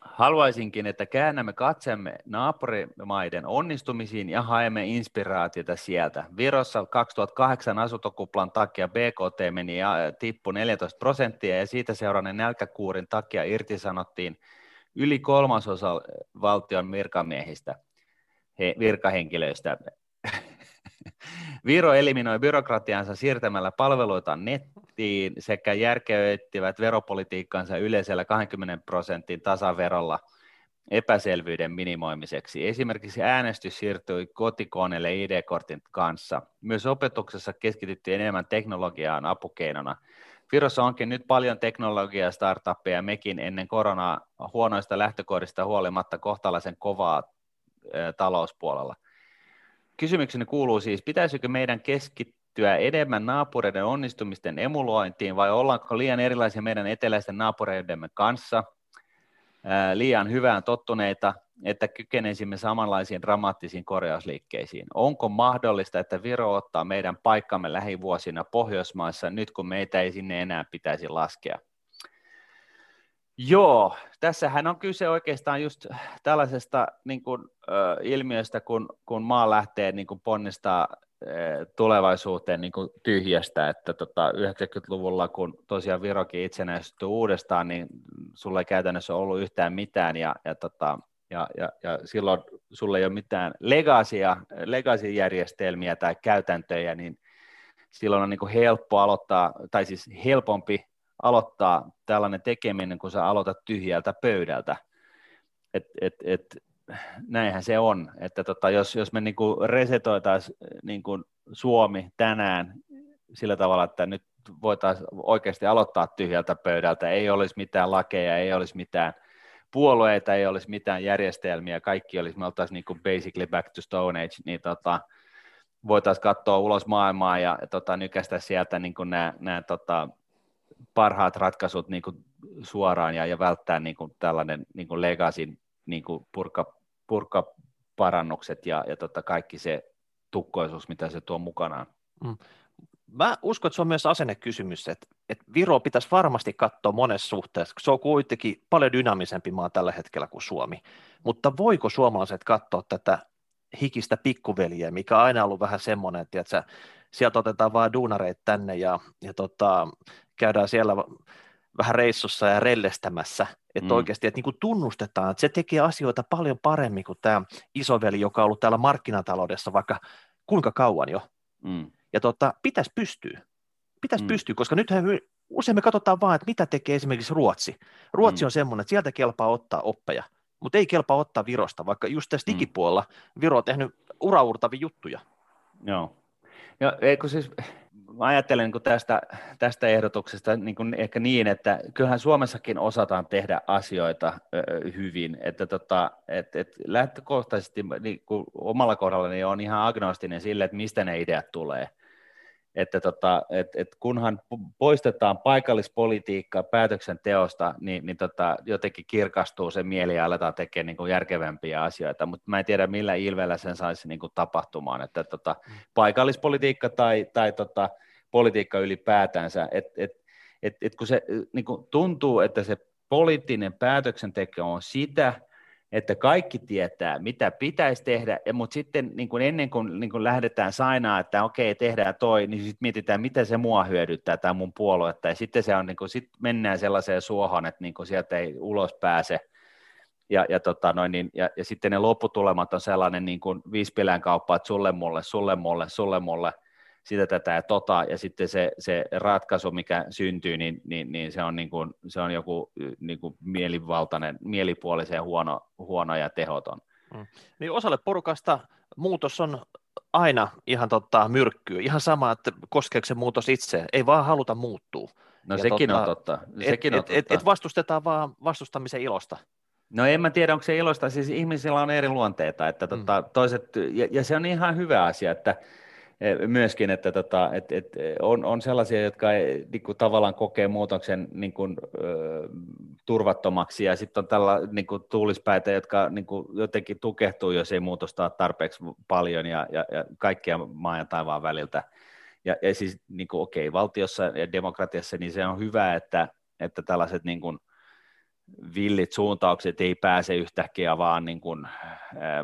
Speaker 1: Haluaisinkin, että käännämme katsemme naapurimaiden onnistumisiin ja haemme inspiraatiota sieltä. Virossa 2008 asuntokuplan takia BKT meni ja tippui 14 prosenttia ja siitä seuranneen nälkäkuurin takia irtisanottiin yli kolmasosa valtion virkamiehistä, he, virkahenkilöistä. Viro eliminoi byrokratiansa siirtämällä palveluita nettiin sekä järkeyttivät veropolitiikkansa yleisellä 20 prosentin tasaverolla epäselvyyden minimoimiseksi. Esimerkiksi äänestys siirtyi kotikoneelle ID-kortin kanssa. Myös opetuksessa keskityttiin enemmän teknologiaan apukeinona. Virossa onkin nyt paljon teknologiaa startuppeja mekin ennen koronaa huonoista lähtökohdista huolimatta kohtalaisen kovaa talouspuolella – Kysymykseni kuuluu siis, pitäisikö meidän keskittyä enemmän naapureiden onnistumisten emulointiin vai ollaanko liian erilaisia meidän eteläisten naapureidemme kanssa, liian hyvään tottuneita, että kykenisimme samanlaisiin dramaattisiin korjausliikkeisiin. Onko mahdollista, että Viro ottaa meidän paikkamme lähivuosina Pohjoismaissa nyt, kun meitä ei sinne enää pitäisi laskea? Joo, tässähän on kyse oikeastaan just tällaisesta niin kuin, ö, ilmiöstä, kun, kun maa lähtee niin kuin ponnistaa tulevaisuuteen niin kuin tyhjästä, että tota, 90-luvulla, kun tosiaan Virokin itsenäistyi uudestaan, niin sulla ei käytännössä ollut yhtään mitään, ja, ja, tota, ja, ja, ja silloin sulla ei ole mitään legasia, legacy-järjestelmiä tai käytäntöjä, niin silloin on niin kuin helppo aloittaa, tai siis helpompi aloittaa tällainen tekeminen, kun sä aloitat tyhjältä pöydältä. Et, et, et, näinhän se on, että tota, jos, jos me niinku resetoitaisiin niinku Suomi tänään sillä tavalla, että nyt voitaisiin oikeasti aloittaa tyhjältä pöydältä, ei olisi mitään lakeja, ei olisi mitään puolueita, ei olisi mitään järjestelmiä, kaikki olisi, me oltaisiin niinku basically back to Stone Age, niin tota, voitaisiin katsoa ulos maailmaa ja tota, nykästä sieltä niin nämä, nämä tota, parhaat ratkaisut niin kuin suoraan ja, ja välttää niin kuin tällainen niin kuin legasin niin kuin purka, purkaparannukset ja, ja tota kaikki se tukkoisuus, mitä se tuo mukanaan. Mm.
Speaker 2: Mä uskon, että se on myös asennekysymys, että, että Viro pitäisi varmasti katsoa monessa suhteessa, se on kuitenkin paljon dynaamisempi maa tällä hetkellä kuin Suomi. Mutta voiko suomalaiset katsoa tätä hikistä pikkuveliä, mikä on aina ollut vähän semmoinen, että sieltä otetaan vaan duunareita tänne ja, ja tota, käydään siellä vähän reissussa ja rellestämässä, että mm. oikeasti että niin kuin tunnustetaan, että se tekee asioita paljon paremmin kuin tämä isoveli, joka on ollut täällä markkinataloudessa vaikka kuinka kauan jo. Mm. Ja tota, pitäisi pystyä. Pitäisi mm. pystyä, koska nythän usein me katsotaan vaan, että mitä tekee esimerkiksi Ruotsi. Ruotsi mm. on semmoinen, että sieltä kelpaa ottaa oppeja, mutta ei kelpaa ottaa Virosta, vaikka just tässä mm. digipuolella Viro on tehnyt uraurtavia juttuja.
Speaker 1: Joo. Ja eikö siis, mä ajattelen niin tästä, tästä ehdotuksesta niin kuin ehkä niin, että kyllähän Suomessakin osataan tehdä asioita hyvin, että tota, et, et lähtökohtaisesti niin kuin omalla kohdallani on ihan agnostinen sille, että mistä ne ideat tulee. Että tota, et, et kunhan poistetaan paikallispolitiikkaa päätöksenteosta, niin, niin tota, jotenkin kirkastuu se mieli ja aletaan tekemään niin kuin järkevämpiä asioita, mutta mä en tiedä millä ilveellä sen saisi niin kuin tapahtumaan, että tota, mm. paikallispolitiikka tai, tai tota, politiikka ylipäätänsä, että et, et, et kun se niin kuin tuntuu, että se poliittinen päätöksenteko on sitä, että kaikki tietää, mitä pitäisi tehdä, mutta sitten niin kuin ennen kuin, niin kuin lähdetään sainaa, että okei, tehdään toi, niin sitten mietitään, mitä se mua hyödyttää, tämä mun puoluetta, ja sitten se on, niin kuin, sit mennään sellaiseen suohon, että niin sieltä ei ulos pääse, ja, ja, tota noin, niin, ja, ja sitten ne lopputulemat on sellainen niin kuin viispilän kauppa, että sulle mulle, sulle mulle, sulle mulle, sitä tätä ja tota, ja sitten se, se ratkaisu, mikä syntyy, niin, niin, niin se, on niin kuin, se on joku niin kuin mielivaltainen, mielipuolisen huono, huono ja tehoton. Mm.
Speaker 2: Niin osalle porukasta muutos on aina ihan tota, myrkkyä, ihan sama, että koskeeko se muutos itse, ei vaan haluta muuttua.
Speaker 1: No ja sekin tota, on totta. Sekin
Speaker 2: et,
Speaker 1: on totta.
Speaker 2: Et, et vastustetaan vaan vastustamisen ilosta.
Speaker 1: No en mä tiedä, onko se ilosta, siis ihmisillä on eri luonteita, että mm. tota, toiset, ja, ja se on ihan hyvä asia, että myöskin, että tota, et, et on, on sellaisia, jotka ei, niin kuin, tavallaan kokee muutoksen niin kuin, turvattomaksi, ja sitten on tällä niin kuin, tuulispäitä, jotka niin kuin, jotenkin tukehtuu, jos ei muutosta tarpeeksi paljon, ja, ja, ja kaikkia maan ja taivaan väliltä. Ja, ja siis niin kuin, okei, valtiossa ja demokratiassa niin se on hyvä, että, että tällaiset niin kuin, villit suuntaukset ei pääse yhtäkkiä vaan niin kuin,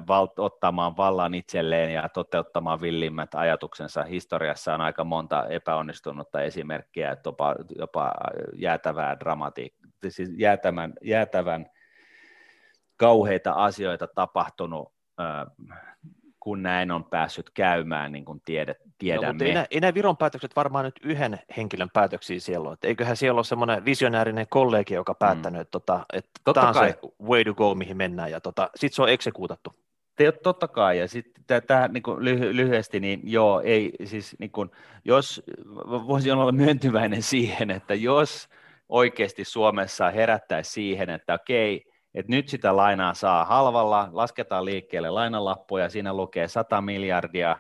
Speaker 1: val, ottamaan vallan itselleen ja toteuttamaan villimmät ajatuksensa. Historiassa on aika monta epäonnistunutta esimerkkiä, että jopa, jopa jäätävää dramatiikkaa, siis jäätävän, jäätävän kauheita asioita tapahtunut kun näin on päässyt käymään, niin kuin tiedet, tiedämme. No, mutta
Speaker 2: ei, nämä, ei nämä Viron päätökset varmaan nyt yhden henkilön päätöksiä siellä ole. Eiköhän siellä ole semmoinen visionäärinen kollegi, joka on päättänyt, mm. että, tota, että tämä on kai. se way to go, mihin mennään, ja tota, sitten se on eksekuutattu.
Speaker 1: Te, totta kai, ja sitten tähän niin lyhy- lyhyesti, niin joo, ei, siis niin kuin, jos, voisin olla myöntyväinen siihen, että jos oikeasti Suomessa herättäisi siihen, että okei, että nyt sitä lainaa saa halvalla, lasketaan liikkeelle lainalappuja, siinä lukee 100 miljardia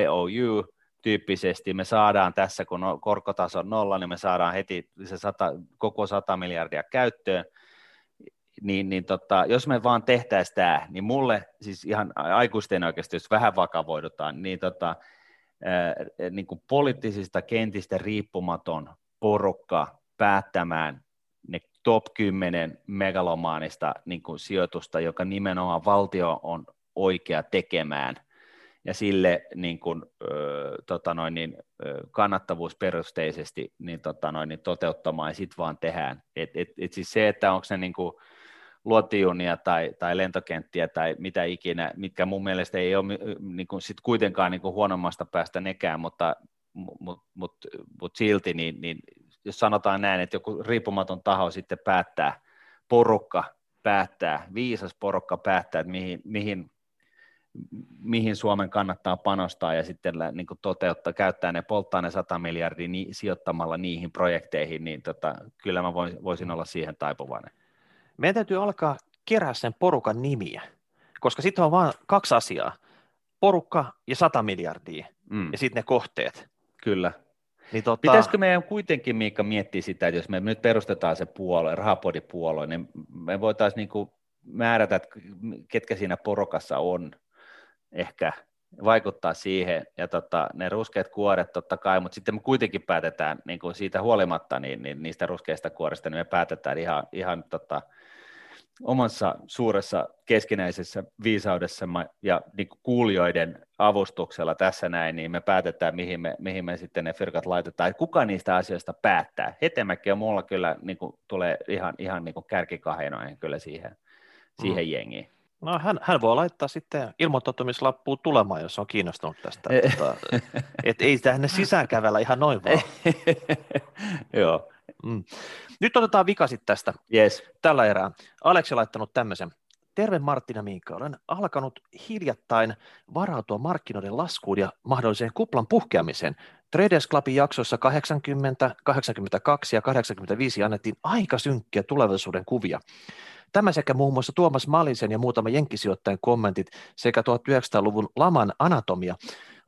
Speaker 1: IOU, tyyppisesti. Me saadaan tässä, kun korkotaso on nolla, niin me saadaan heti se 100, koko 100 miljardia käyttöön, niin, niin tota, jos me vaan tehtäisiin tämä, niin mulle, siis ihan aikuisten oikeasti, jos vähän vakavoidutaan, niin, tota, ää, niin kuin poliittisista kentistä riippumaton porukka päättämään top 10 megalomaanista niin kuin sijoitusta, joka nimenomaan valtio on oikea tekemään ja sille niin kuin, ö, tota noin, niin, kannattavuusperusteisesti niin, tota noin, niin toteuttamaan ja sitten vaan tehdään. Et, et, et siis se, että onko se niin kuin, luotijunia tai, tai lentokenttiä tai mitä ikinä, mitkä mun mielestä ei ole niin kuin, sit kuitenkaan niin kuin huonommasta päästä nekään, mutta mut, mut, mut silti niin, niin jos sanotaan näin, että joku riippumaton taho sitten päättää, porukka päättää, viisas porukka päättää, että mihin, mihin, mihin Suomen kannattaa panostaa ja sitten niin kuin toteuttaa, käyttää ne, polttaa ne 100 miljardia ni, sijoittamalla niihin projekteihin, niin tota, kyllä mä voisin, voisin olla siihen taipuvainen.
Speaker 2: Meidän täytyy alkaa kerää sen porukan nimiä, koska sitten on vain kaksi asiaa, porukka ja 100 miljardia mm. ja sitten ne kohteet.
Speaker 1: Kyllä. Niin tota... Pitäisikö meidän kuitenkin, Miikka, miettiä sitä, että jos me nyt perustetaan se puolue, rahapodipuolue, niin me voitaisiin niin määrätä, että ketkä siinä porokassa on ehkä vaikuttaa siihen, ja tota, ne ruskeat kuoret totta kai, mutta sitten me kuitenkin päätetään niin kuin siitä huolimatta niin, niin niistä ruskeista kuorista, niin me päätetään ihan, ihan tota, omassa suuressa keskinäisessä viisaudessa ja niin kuulijoiden avustuksella tässä näin, niin me päätetään, mihin me, mihin me sitten ne firkat laitetaan. Kuka niistä asioista päättää? Hetemäki on mulla kyllä niin kuin, tulee ihan, ihan niin kärkikahenoihin kyllä siihen, siihen mm. jengiin.
Speaker 2: No hän, hän voi laittaa sitten ilmoittautumislappuun tulemaan, jos on kiinnostunut tästä. tota, et ei tänne sisään kävellä ihan noin vaan.
Speaker 1: Joo.
Speaker 2: Mm. Nyt otetaan vikasit tästä
Speaker 1: yes.
Speaker 2: tällä erää. Aleksi on laittanut tämmöisen. Terve Martina Miikka, olen alkanut hiljattain varautua markkinoiden laskuun ja mahdolliseen kuplan puhkeamiseen. Traders Clubin jaksoissa 80, 82 ja 85 annettiin aika synkkiä tulevaisuuden kuvia. Tämä sekä muun muassa Tuomas Malisen ja muutama jenkkisijoittajan kommentit sekä 1900-luvun laman anatomia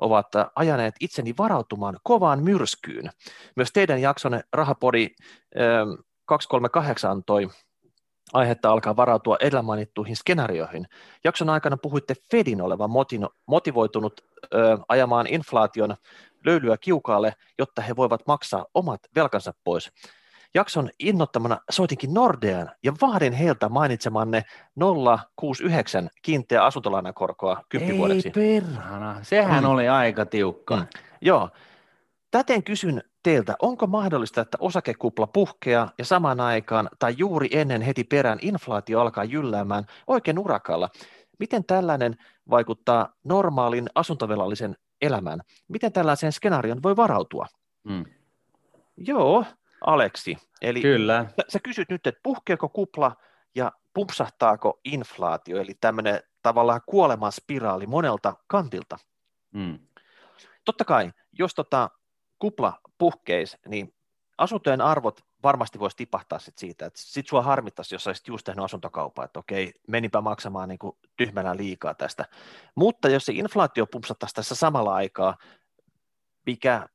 Speaker 2: ovat ajaneet itseni varautumaan kovaan myrskyyn. Myös teidän jaksonne Rahapodi 238 ähm, antoi aihetta alkaa varautua edellä mainittuihin skenaarioihin. Jakson aikana puhuitte Fedin olevan motivoitunut ö, ajamaan inflaation löylyä kiukaalle, jotta he voivat maksaa omat velkansa pois. Jakson innottamana soitinkin Nordean ja vaadin heiltä mainitsemanne 069 kiinteä asuntolainakorkoa kymppivuodeksi.
Speaker 1: Ei perhana, sehän mm. oli aika tiukka. Mm.
Speaker 2: Joo. Täten kysyn teiltä, onko mahdollista, että osakekupla puhkeaa ja samaan aikaan tai juuri ennen heti perään inflaatio alkaa jylläämään oikein urakalla? Miten tällainen vaikuttaa normaalin asuntovelallisen elämään? Miten tällaiseen skenaarion voi varautua? Mm. Joo, Aleksi. Eli
Speaker 1: Kyllä.
Speaker 2: Sä, sä kysyt nyt, että puhkeako kupla ja pumpsahtaako inflaatio, eli tämmöinen tavallaan kuoleman spiraali monelta kantilta. Mm. Totta kai, jos tota kupla puhkeisi, niin asuntojen arvot varmasti voisi tipahtaa sit siitä, että sit sua harmittaisi, jos olisit just tehnyt asuntokauppaa, että okei, menipä maksamaan niin kuin tyhmänä liikaa tästä. Mutta jos se inflaatio pumpsattaisi tässä samalla aikaa, mikä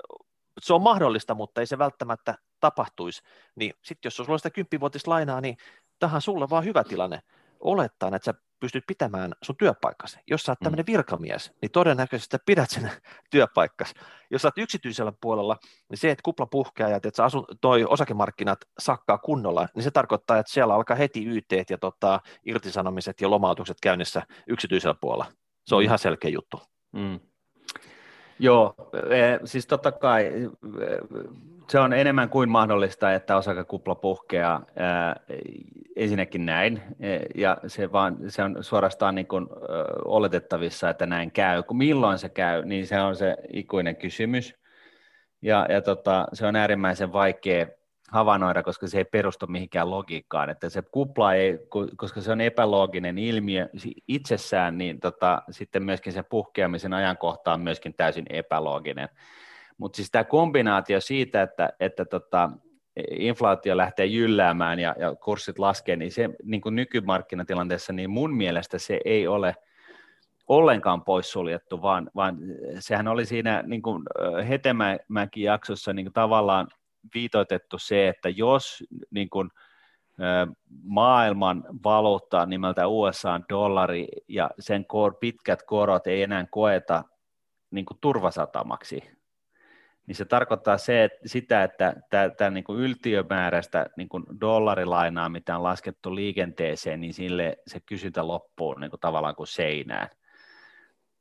Speaker 2: se on mahdollista, mutta ei se välttämättä tapahtuisi, niin sitten jos sulla on sitä kymppivuotista lainaa, niin tähän sulle vaan hyvä tilanne olettaa, että sä pystyt pitämään sun työpaikkasi. Jos sä oot mm. tämmöinen virkamies, niin todennäköisesti sä pidät sen työpaikkas. Jos sä oot yksityisellä puolella, niin se, että kupla puhkeaa ja että asun, toi osakemarkkinat sakkaa kunnolla, niin se tarkoittaa, että siellä alkaa heti YT ja tota, irtisanomiset ja lomautukset käynnissä yksityisellä puolella. Se on mm. ihan selkeä juttu. Mm.
Speaker 1: Joo, e, siis totta kai e, se on enemmän kuin mahdollista, että osakekupla puhkeaa. Ensinnäkin näin, e, ja se, vaan, se on suorastaan niin kuin, oletettavissa, että näin käy. Kun milloin se käy, niin se on se ikuinen kysymys. Ja, ja tota, se on äärimmäisen vaikea havainnoida, koska se ei perustu mihinkään logiikkaan. Että se kupla ei, koska se on epälooginen ilmiö itsessään, niin tota, sitten myöskin se puhkeamisen ajankohta on myöskin täysin epälooginen. Mutta siis tämä kombinaatio siitä, että, että tota, inflaatio lähtee jylläämään ja, ja kurssit laskee, niin se niin kuin nykymarkkinatilanteessa, niin mun mielestä se ei ole ollenkaan poissuljettu, vaan, vaan sehän oli siinä niin kuin Hetemäki jaksossa niin kuin tavallaan viitoitettu se, että jos niin kuin, maailman valuutta nimeltä USA dollari ja sen kor, pitkät korot ei enää koeta niin kuin turvasatamaksi, niin se tarkoittaa se, että sitä, että tämä niin yltiömääräistä niin kuin dollarilainaa, mitä on laskettu liikenteeseen, niin sille se kysyntä loppuu niin kuin tavallaan kuin seinään.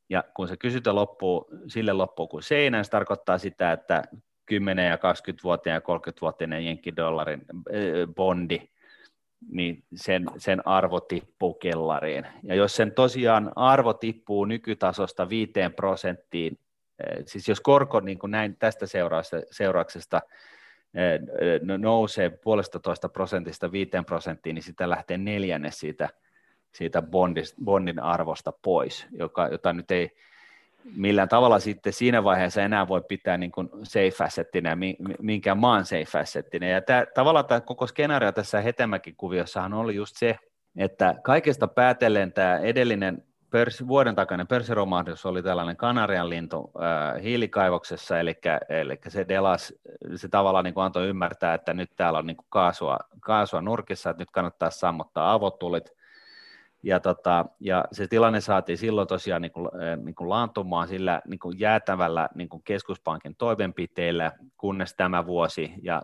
Speaker 1: Ja kun se kysyntä loppuu, sille loppuu kuin seinään, se tarkoittaa sitä, että 10 ja 20-vuotiaan ja 30-vuotiaan jenkkidollarin bondi, niin sen, sen arvo tippuu kellariin. Ja jos sen tosiaan arvo tippuu nykytasosta 5 prosenttiin, siis jos korko niin kuin näin tästä seurauksesta nousee puolesta toista prosentista 5 prosenttiin, niin sitä lähtee neljännes siitä, siitä bondist, bondin arvosta pois, joka, jota nyt ei millään tavalla sitten siinä vaiheessa enää voi pitää niin kuin safe assettinä, minkään maan safe assettinä. Ja tämä, tavallaan tämä koko skenaario tässä Hetemäkin kuviossahan oli just se, että kaikesta päätellen tämä edellinen pörs, vuoden takainen pörssiromahdus oli tällainen kanarian lintu äh, hiilikaivoksessa, eli, eli se Delas, se tavallaan niin kuin antoi ymmärtää, että nyt täällä on niin kuin kaasua, kaasua nurkissa, että nyt kannattaa sammuttaa avotulit, Ja, tota, ja se tilanne saatiin silloin tosiaan niin kuin, niin kuin laantumaan sillä niin kuin jäätävällä niin kuin keskuspankin toimenpiteillä, kunnes tämä vuosi ja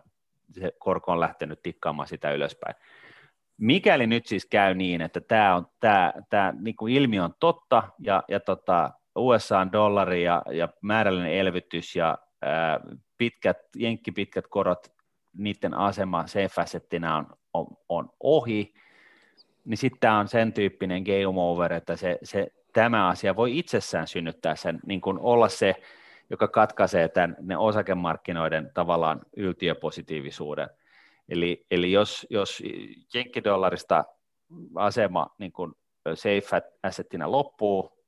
Speaker 1: se korko on lähtenyt tikkaamaan sitä ylöspäin. Mikäli nyt siis käy niin, että tämä, on, tämä, tämä niin kuin ilmiö on totta ja, ja tota, USA-dollari ja, ja määrällinen elvytys ja ää, pitkät, jenkkipitkät korot, niiden asema safe on, on, on ohi, niin sitten tämä on sen tyyppinen game over, että se, se, tämä asia voi itsessään synnyttää sen, niin kuin olla se, joka katkaisee tämän, ne osakemarkkinoiden tavallaan yltiöpositiivisuuden. Eli, eli jos, jos jenkkidollarista asema niin kuin safe assettina loppuu,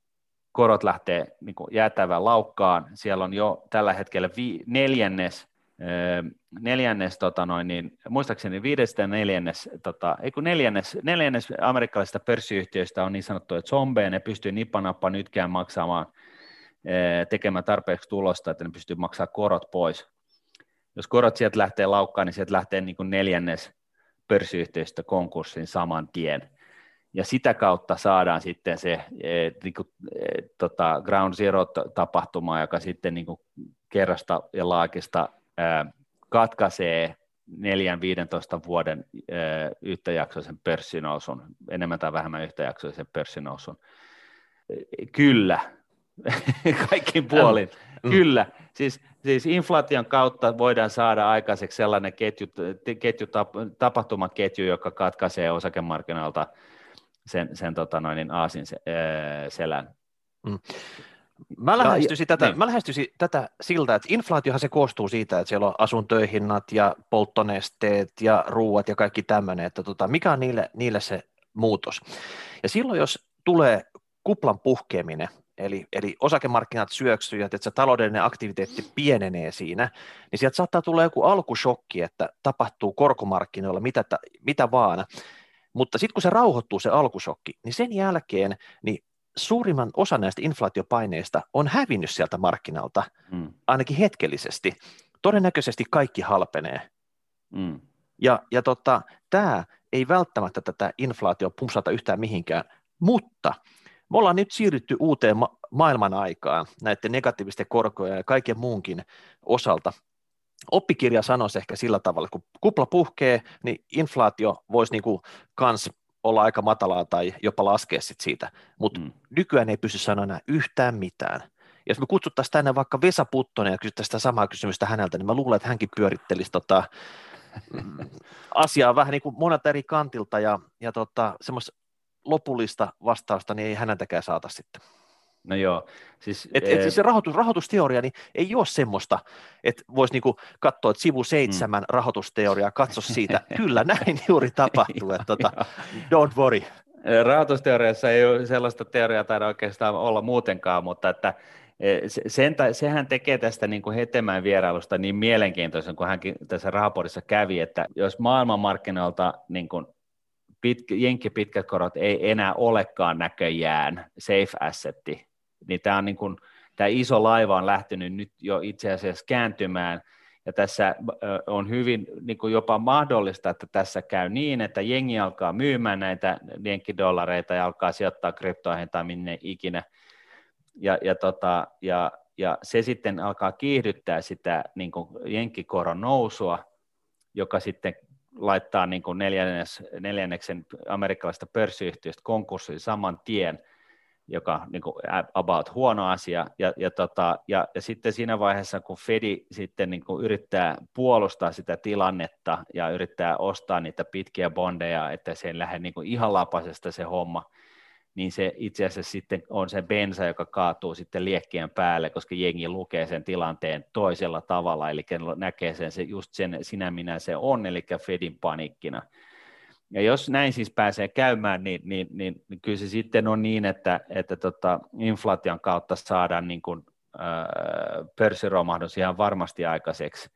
Speaker 1: korot lähtee niin kuin jäätävään laukkaan, siellä on jo tällä hetkellä vi, neljännes, neljännes, tota noin, niin, muistaakseni viidestä neljännes, tota, ei kun neljännes, neljännes amerikkalaisista pörssiyhtiöistä on niin sanottuja zombeja, ne pystyy nipanappa nytkään maksamaan, tekemään tarpeeksi tulosta, että ne pystyy maksamaan korot pois. Jos korot sieltä lähtee laukkaan, niin sieltä lähtee niin kuin neljännes pörssiyhtiöistä konkurssin saman tien ja sitä kautta saadaan sitten se niin kuin, tota, ground zero-tapahtuma, joka sitten niin kuin kerrasta ja laakista katkaisee neljän 15 vuoden yhtäjaksoisen pörssinousun, enemmän tai vähemmän yhtäjaksoisen pörssinousun. Kyllä, kaikki puolin, mm. kyllä. Siis, siis inflaation kautta voidaan saada aikaiseksi sellainen ketju, ketju, tapahtumaketju, joka katkaisee osakemarkkinoilta – sen, sen tota noin, niin aasin selän. Mm.
Speaker 2: Mä lähestyisin, tätä, niin. mä lähestyisin tätä siltä, että inflaatiohan se koostuu siitä, että siellä on asuntohinnat ja polttonesteet ja ruuat ja kaikki tämmöinen, että tota, mikä on niille, niille se muutos. Ja silloin, jos tulee kuplan puhkeaminen, eli, eli osakemarkkinat syöksyy että se taloudellinen aktiviteetti pienenee siinä, niin sieltä saattaa tulla joku alkushokki, että tapahtuu korkomarkkinoilla mitä, mitä vaan, mutta sitten kun se rauhoittuu se alkusokki, niin sen jälkeen niin suurimman osa näistä inflaatiopaineista on hävinnyt sieltä markkinalta, mm. ainakin hetkellisesti. Todennäköisesti kaikki halpenee. Mm. Ja, ja tota, tämä ei välttämättä tätä inflaatio pumpsata yhtään mihinkään, mutta me ollaan nyt siirrytty uuteen ma- maailman aikaan näiden negatiivisten korkojen ja kaiken muunkin osalta, oppikirja sanoisi ehkä sillä tavalla, että kun kupla puhkee, niin inflaatio voisi niin kuin kans olla aika matalaa tai jopa laskea sit siitä, mutta mm. nykyään ei pysty sanoa enää yhtään mitään. Ja jos me kutsuttaisiin tänne vaikka Vesa Puttonen ja kysyttäisiin sitä samaa kysymystä häneltä, niin mä luulen, että hänkin pyörittelisi tota, mm, asiaa vähän niin kuin monelta eri kantilta ja, ja tota, semmoista lopullista vastausta niin ei häneltäkään saata sitten.
Speaker 1: No joo. Siis,
Speaker 2: et, et, siis se rahoitus, rahoitusteoria niin ei ole semmoista, että voisi niinku katsoa, että sivu seitsemän mm. rahoitusteoria, katso siitä. Kyllä näin juuri tapahtuu, että tota, don't worry.
Speaker 1: Rahoitusteoriassa ei ole sellaista teoriaa taida oikeastaan olla muutenkaan, mutta että sen, sehän tekee tästä niin kuin Hetemäen vierailusta niin mielenkiintoisen, kun hänkin tässä rahapodissa kävi, että jos maailmanmarkkinoilta niin kuin pitkä, jenkki pitkät korot ei enää olekaan näköjään safe assetti, niin tämä on niin kuin, tämä iso laiva on lähtenyt nyt jo itse asiassa kääntymään, ja tässä on hyvin niin kuin jopa mahdollista, että tässä käy niin, että jengi alkaa myymään näitä jenkkidollareita ja alkaa sijoittaa kryptoihin tai minne ikinä, ja, ja, tota, ja, ja se sitten alkaa kiihdyttää sitä niin kuin jenkkikoron nousua, joka sitten laittaa niin kuin neljännes, neljänneksen amerikkalaisesta pörssiyhtiöstä konkurssiin saman tien, joka niin kuin about huono asia, ja, ja, tota, ja, ja sitten siinä vaiheessa, kun Fedi sitten niin kuin yrittää puolustaa sitä tilannetta ja yrittää ostaa niitä pitkiä bondeja, että se ei lähde niin kuin ihan lapasesta se homma, niin se itse asiassa sitten on se bensa, joka kaatuu sitten liekkien päälle, koska jengi lukee sen tilanteen toisella tavalla, eli näkee sen, se just sen sinä minä se on, eli Fedin panikkina. Ja jos näin siis pääsee käymään, niin, niin, niin, niin kyllä se sitten on niin, että, että tota, inflaation kautta saadaan niin kuin, äh, pörssiromahdus ihan varmasti aikaiseksi,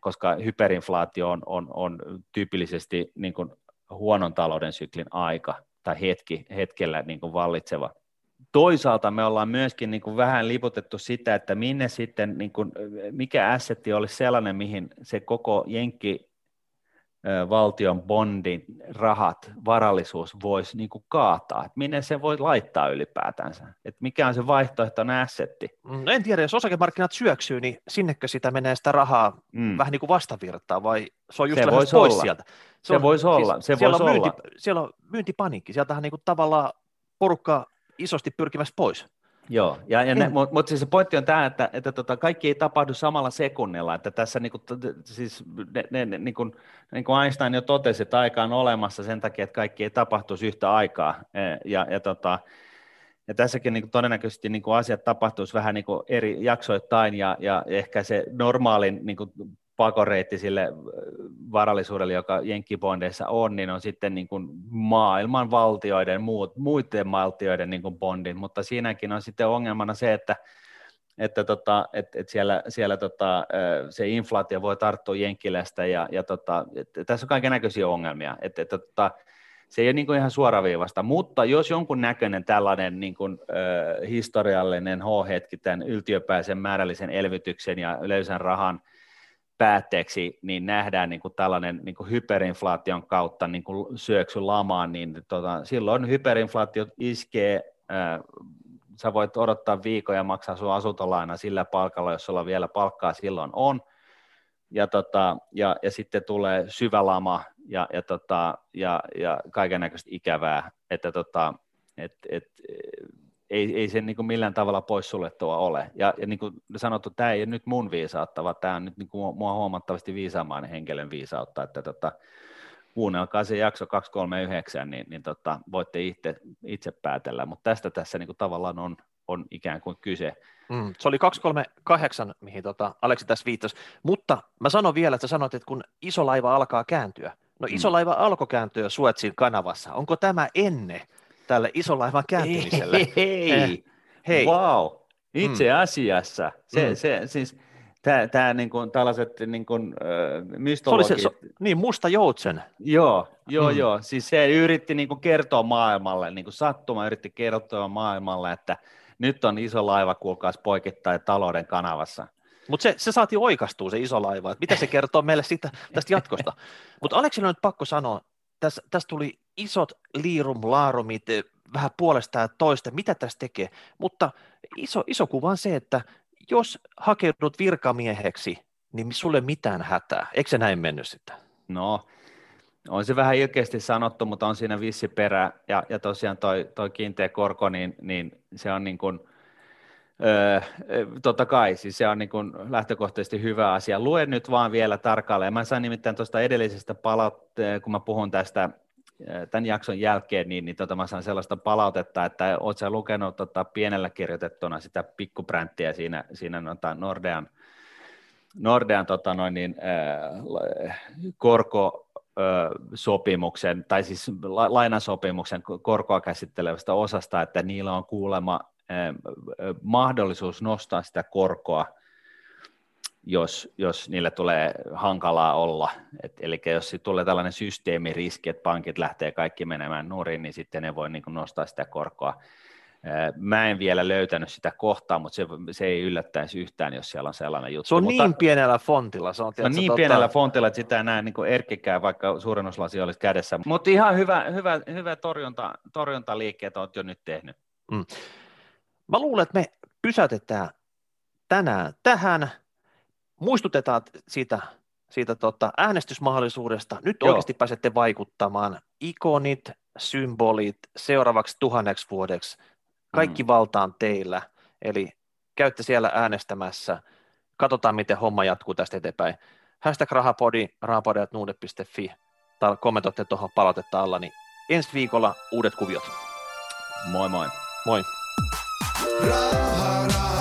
Speaker 1: koska hyperinflaatio on, on, on tyypillisesti niin kuin huonon talouden syklin aika tai hetki, hetkellä niin kuin vallitseva. Toisaalta me ollaan myöskin niin kuin vähän liputettu sitä, että minne sitten, niin kuin, mikä assetti olisi sellainen, mihin se koko jenkki valtion bondin rahat, varallisuus voisi niin kuin kaataa, että minne se voi laittaa ylipäätänsä, että mikä on se vaihtoehtoinen assetti.
Speaker 2: No en tiedä, jos osakemarkkinat syöksyy, niin sinnekö sitä menee sitä rahaa mm. vähän niin kuin vastavirtaa, vai se on just se pois olla. sieltä?
Speaker 1: Se, se on, voisi siis olla, se
Speaker 2: siellä,
Speaker 1: voisi
Speaker 2: on myynti, olla. siellä on myyntipaniikki, sieltähän niin kuin tavallaan porukka isosti pyrkimässä pois.
Speaker 1: Joo, ja, ja mutta mut siis se pointti on tämä, että, että tota, kaikki ei tapahdu samalla sekunnilla, että tässä niinku, siis ne, ne, ne, niin kuin, niin kuin Einstein jo totesi, että aika on olemassa sen takia, että kaikki ei tapahtuisi yhtä aikaa, e, ja, ja, tota, ja tässäkin niin kuin todennäköisesti niin kuin asiat tapahtuisi vähän niin kuin eri jaksoittain, ja, ja ehkä se normaalin niin kuin pakoreitti sille äh, varallisuudelle, joka jenkkibondeissa on, niin on sitten niin kuin maailman valtioiden, muut, muiden valtioiden niin kuin bondin, mutta siinäkin on sitten ongelmana se, että että tota, et, et siellä, siellä tota, äh, se inflaatio voi tarttua Jenkkilästä ja, ja tota, et, tässä on kaiken näköisiä ongelmia. Et, et, tota, se ei ole niin kuin ihan suoraviivasta, mutta jos jonkun näköinen tällainen niin kuin, äh, historiallinen H-hetki tämän yltiöpäisen määrällisen elvytyksen ja löysän rahan päätteeksi, niin nähdään niin kuin tällainen niin kuin hyperinflaation kautta niin kuin syöksy lamaan, niin tota, silloin hyperinflaatio iskee, ää, sä voit odottaa viikon ja maksaa sun asuntolaina sillä palkalla, jos sulla vielä palkkaa silloin on, ja, tota, ja, ja sitten tulee syvä lama ja, ja, tota, ja, ja kaiken näköistä ikävää, että tota, et, et, ei, ei se niin kuin millään tavalla poissuljettua ole. Ja, ja niin kuin sanottu, tämä ei ole nyt mun viisautta, vaan tämä on nyt niin kuin mua huomattavasti viisaamainen henkilön viisautta, että tota, kuunnelkaa se jakso 239, niin, niin tota, voitte itse, itse päätellä, mutta tästä tässä niin kuin tavallaan on, on ikään kuin kyse.
Speaker 2: Mm, se oli 238, mihin tota Aleksi tässä viittasi, mutta mä sanon vielä, että sä sanoit, että kun iso laiva alkaa kääntyä, no iso mm. laiva alkoi kääntyä Suetsin kanavassa, onko tämä ennen tälle isolaivan kääntymiselle.
Speaker 1: Hei, hei. Eh, hei. Wow. Itse mm. asiassa. Se, mm. se, siis, tämä, tämä niin kuin, tällaiset niin kuin, äh, mystologit. Se oli se,
Speaker 2: so, niin, musta joutsen.
Speaker 1: Joo, joo, mm. joo. Siis se yritti niin kuin, kertoa maailmalle, niin kuin sattuma yritti kertoa maailmalle, että nyt on iso laiva, kuulkaas poikittain talouden kanavassa.
Speaker 2: Mutta se, se saatiin oikastua se iso laiva, että mitä se kertoo meille siitä, tästä jatkosta. Mutta Aleksilla on nyt pakko sanoa, tässä, tässä tuli isot liirum laarumit, eh, vähän puolesta ja toista, mitä tässä tekee, mutta iso, iso kuva on se, että jos hakeudut virkamieheksi, niin sulle mitään hätää. Eikö se näin mennyt sitten?
Speaker 1: No, on se vähän ilkeästi sanottu, mutta on siinä vissi perä, ja, ja tosiaan toi, toi kiinteä korko, niin, niin se on niin kuin, öö, totta kai, siis se on niin kuin lähtökohtaisesti hyvä asia. Luen nyt vaan vielä tarkalleen. Mä sain nimittäin tuosta edellisestä palautteesta, kun mä puhun tästä tämän jakson jälkeen, niin, niin tota, mä saan sellaista palautetta, että oot sä lukenut tota, pienellä kirjoitettuna sitä pikkubränttiä siinä, siinä nota, Nordean, Nordean tota, noin, niin, äh, korko, sopimuksen, tai siis lainasopimuksen korkoa käsittelevästä osasta, että niillä on kuulemma mahdollisuus nostaa sitä korkoa jos, jos niille tulee hankalaa olla. Et, eli jos tulee tällainen systeemiriski, että pankit lähtee kaikki menemään nurin, niin sitten ne voi niin kuin nostaa sitä korkoa. Mä en vielä löytänyt sitä kohtaa, mutta se, se ei yllättäisi yhtään, jos siellä on sellainen juttu.
Speaker 2: Se on
Speaker 1: mutta,
Speaker 2: niin pienellä fontilla. Se
Speaker 1: on, no niin tota... pienellä fontilla, että sitä ei näe niin erkkikään, vaikka suurennuslasi olisi kädessä. Mutta ihan hyvä, hyvä, hyvä torjunta, torjuntaliikkeet olet jo nyt tehnyt. Mm.
Speaker 2: Mä luulen, että me pysäytetään tänään tähän muistutetaan siitä, siitä tota äänestysmahdollisuudesta. Nyt Joo. oikeasti pääsette vaikuttamaan. Ikonit, symbolit seuraavaksi tuhanneksi vuodeksi. Kaikki mm. valtaan teillä. Eli käytte siellä äänestämässä. Katsotaan, miten homma jatkuu tästä eteenpäin. Hashtag rahapodi, rahapodi.nuude.fi tai kommentoitte tuohon palautetta alla, niin ensi viikolla uudet kuviot.
Speaker 1: Moi moi.
Speaker 2: Moi. Raha, raha.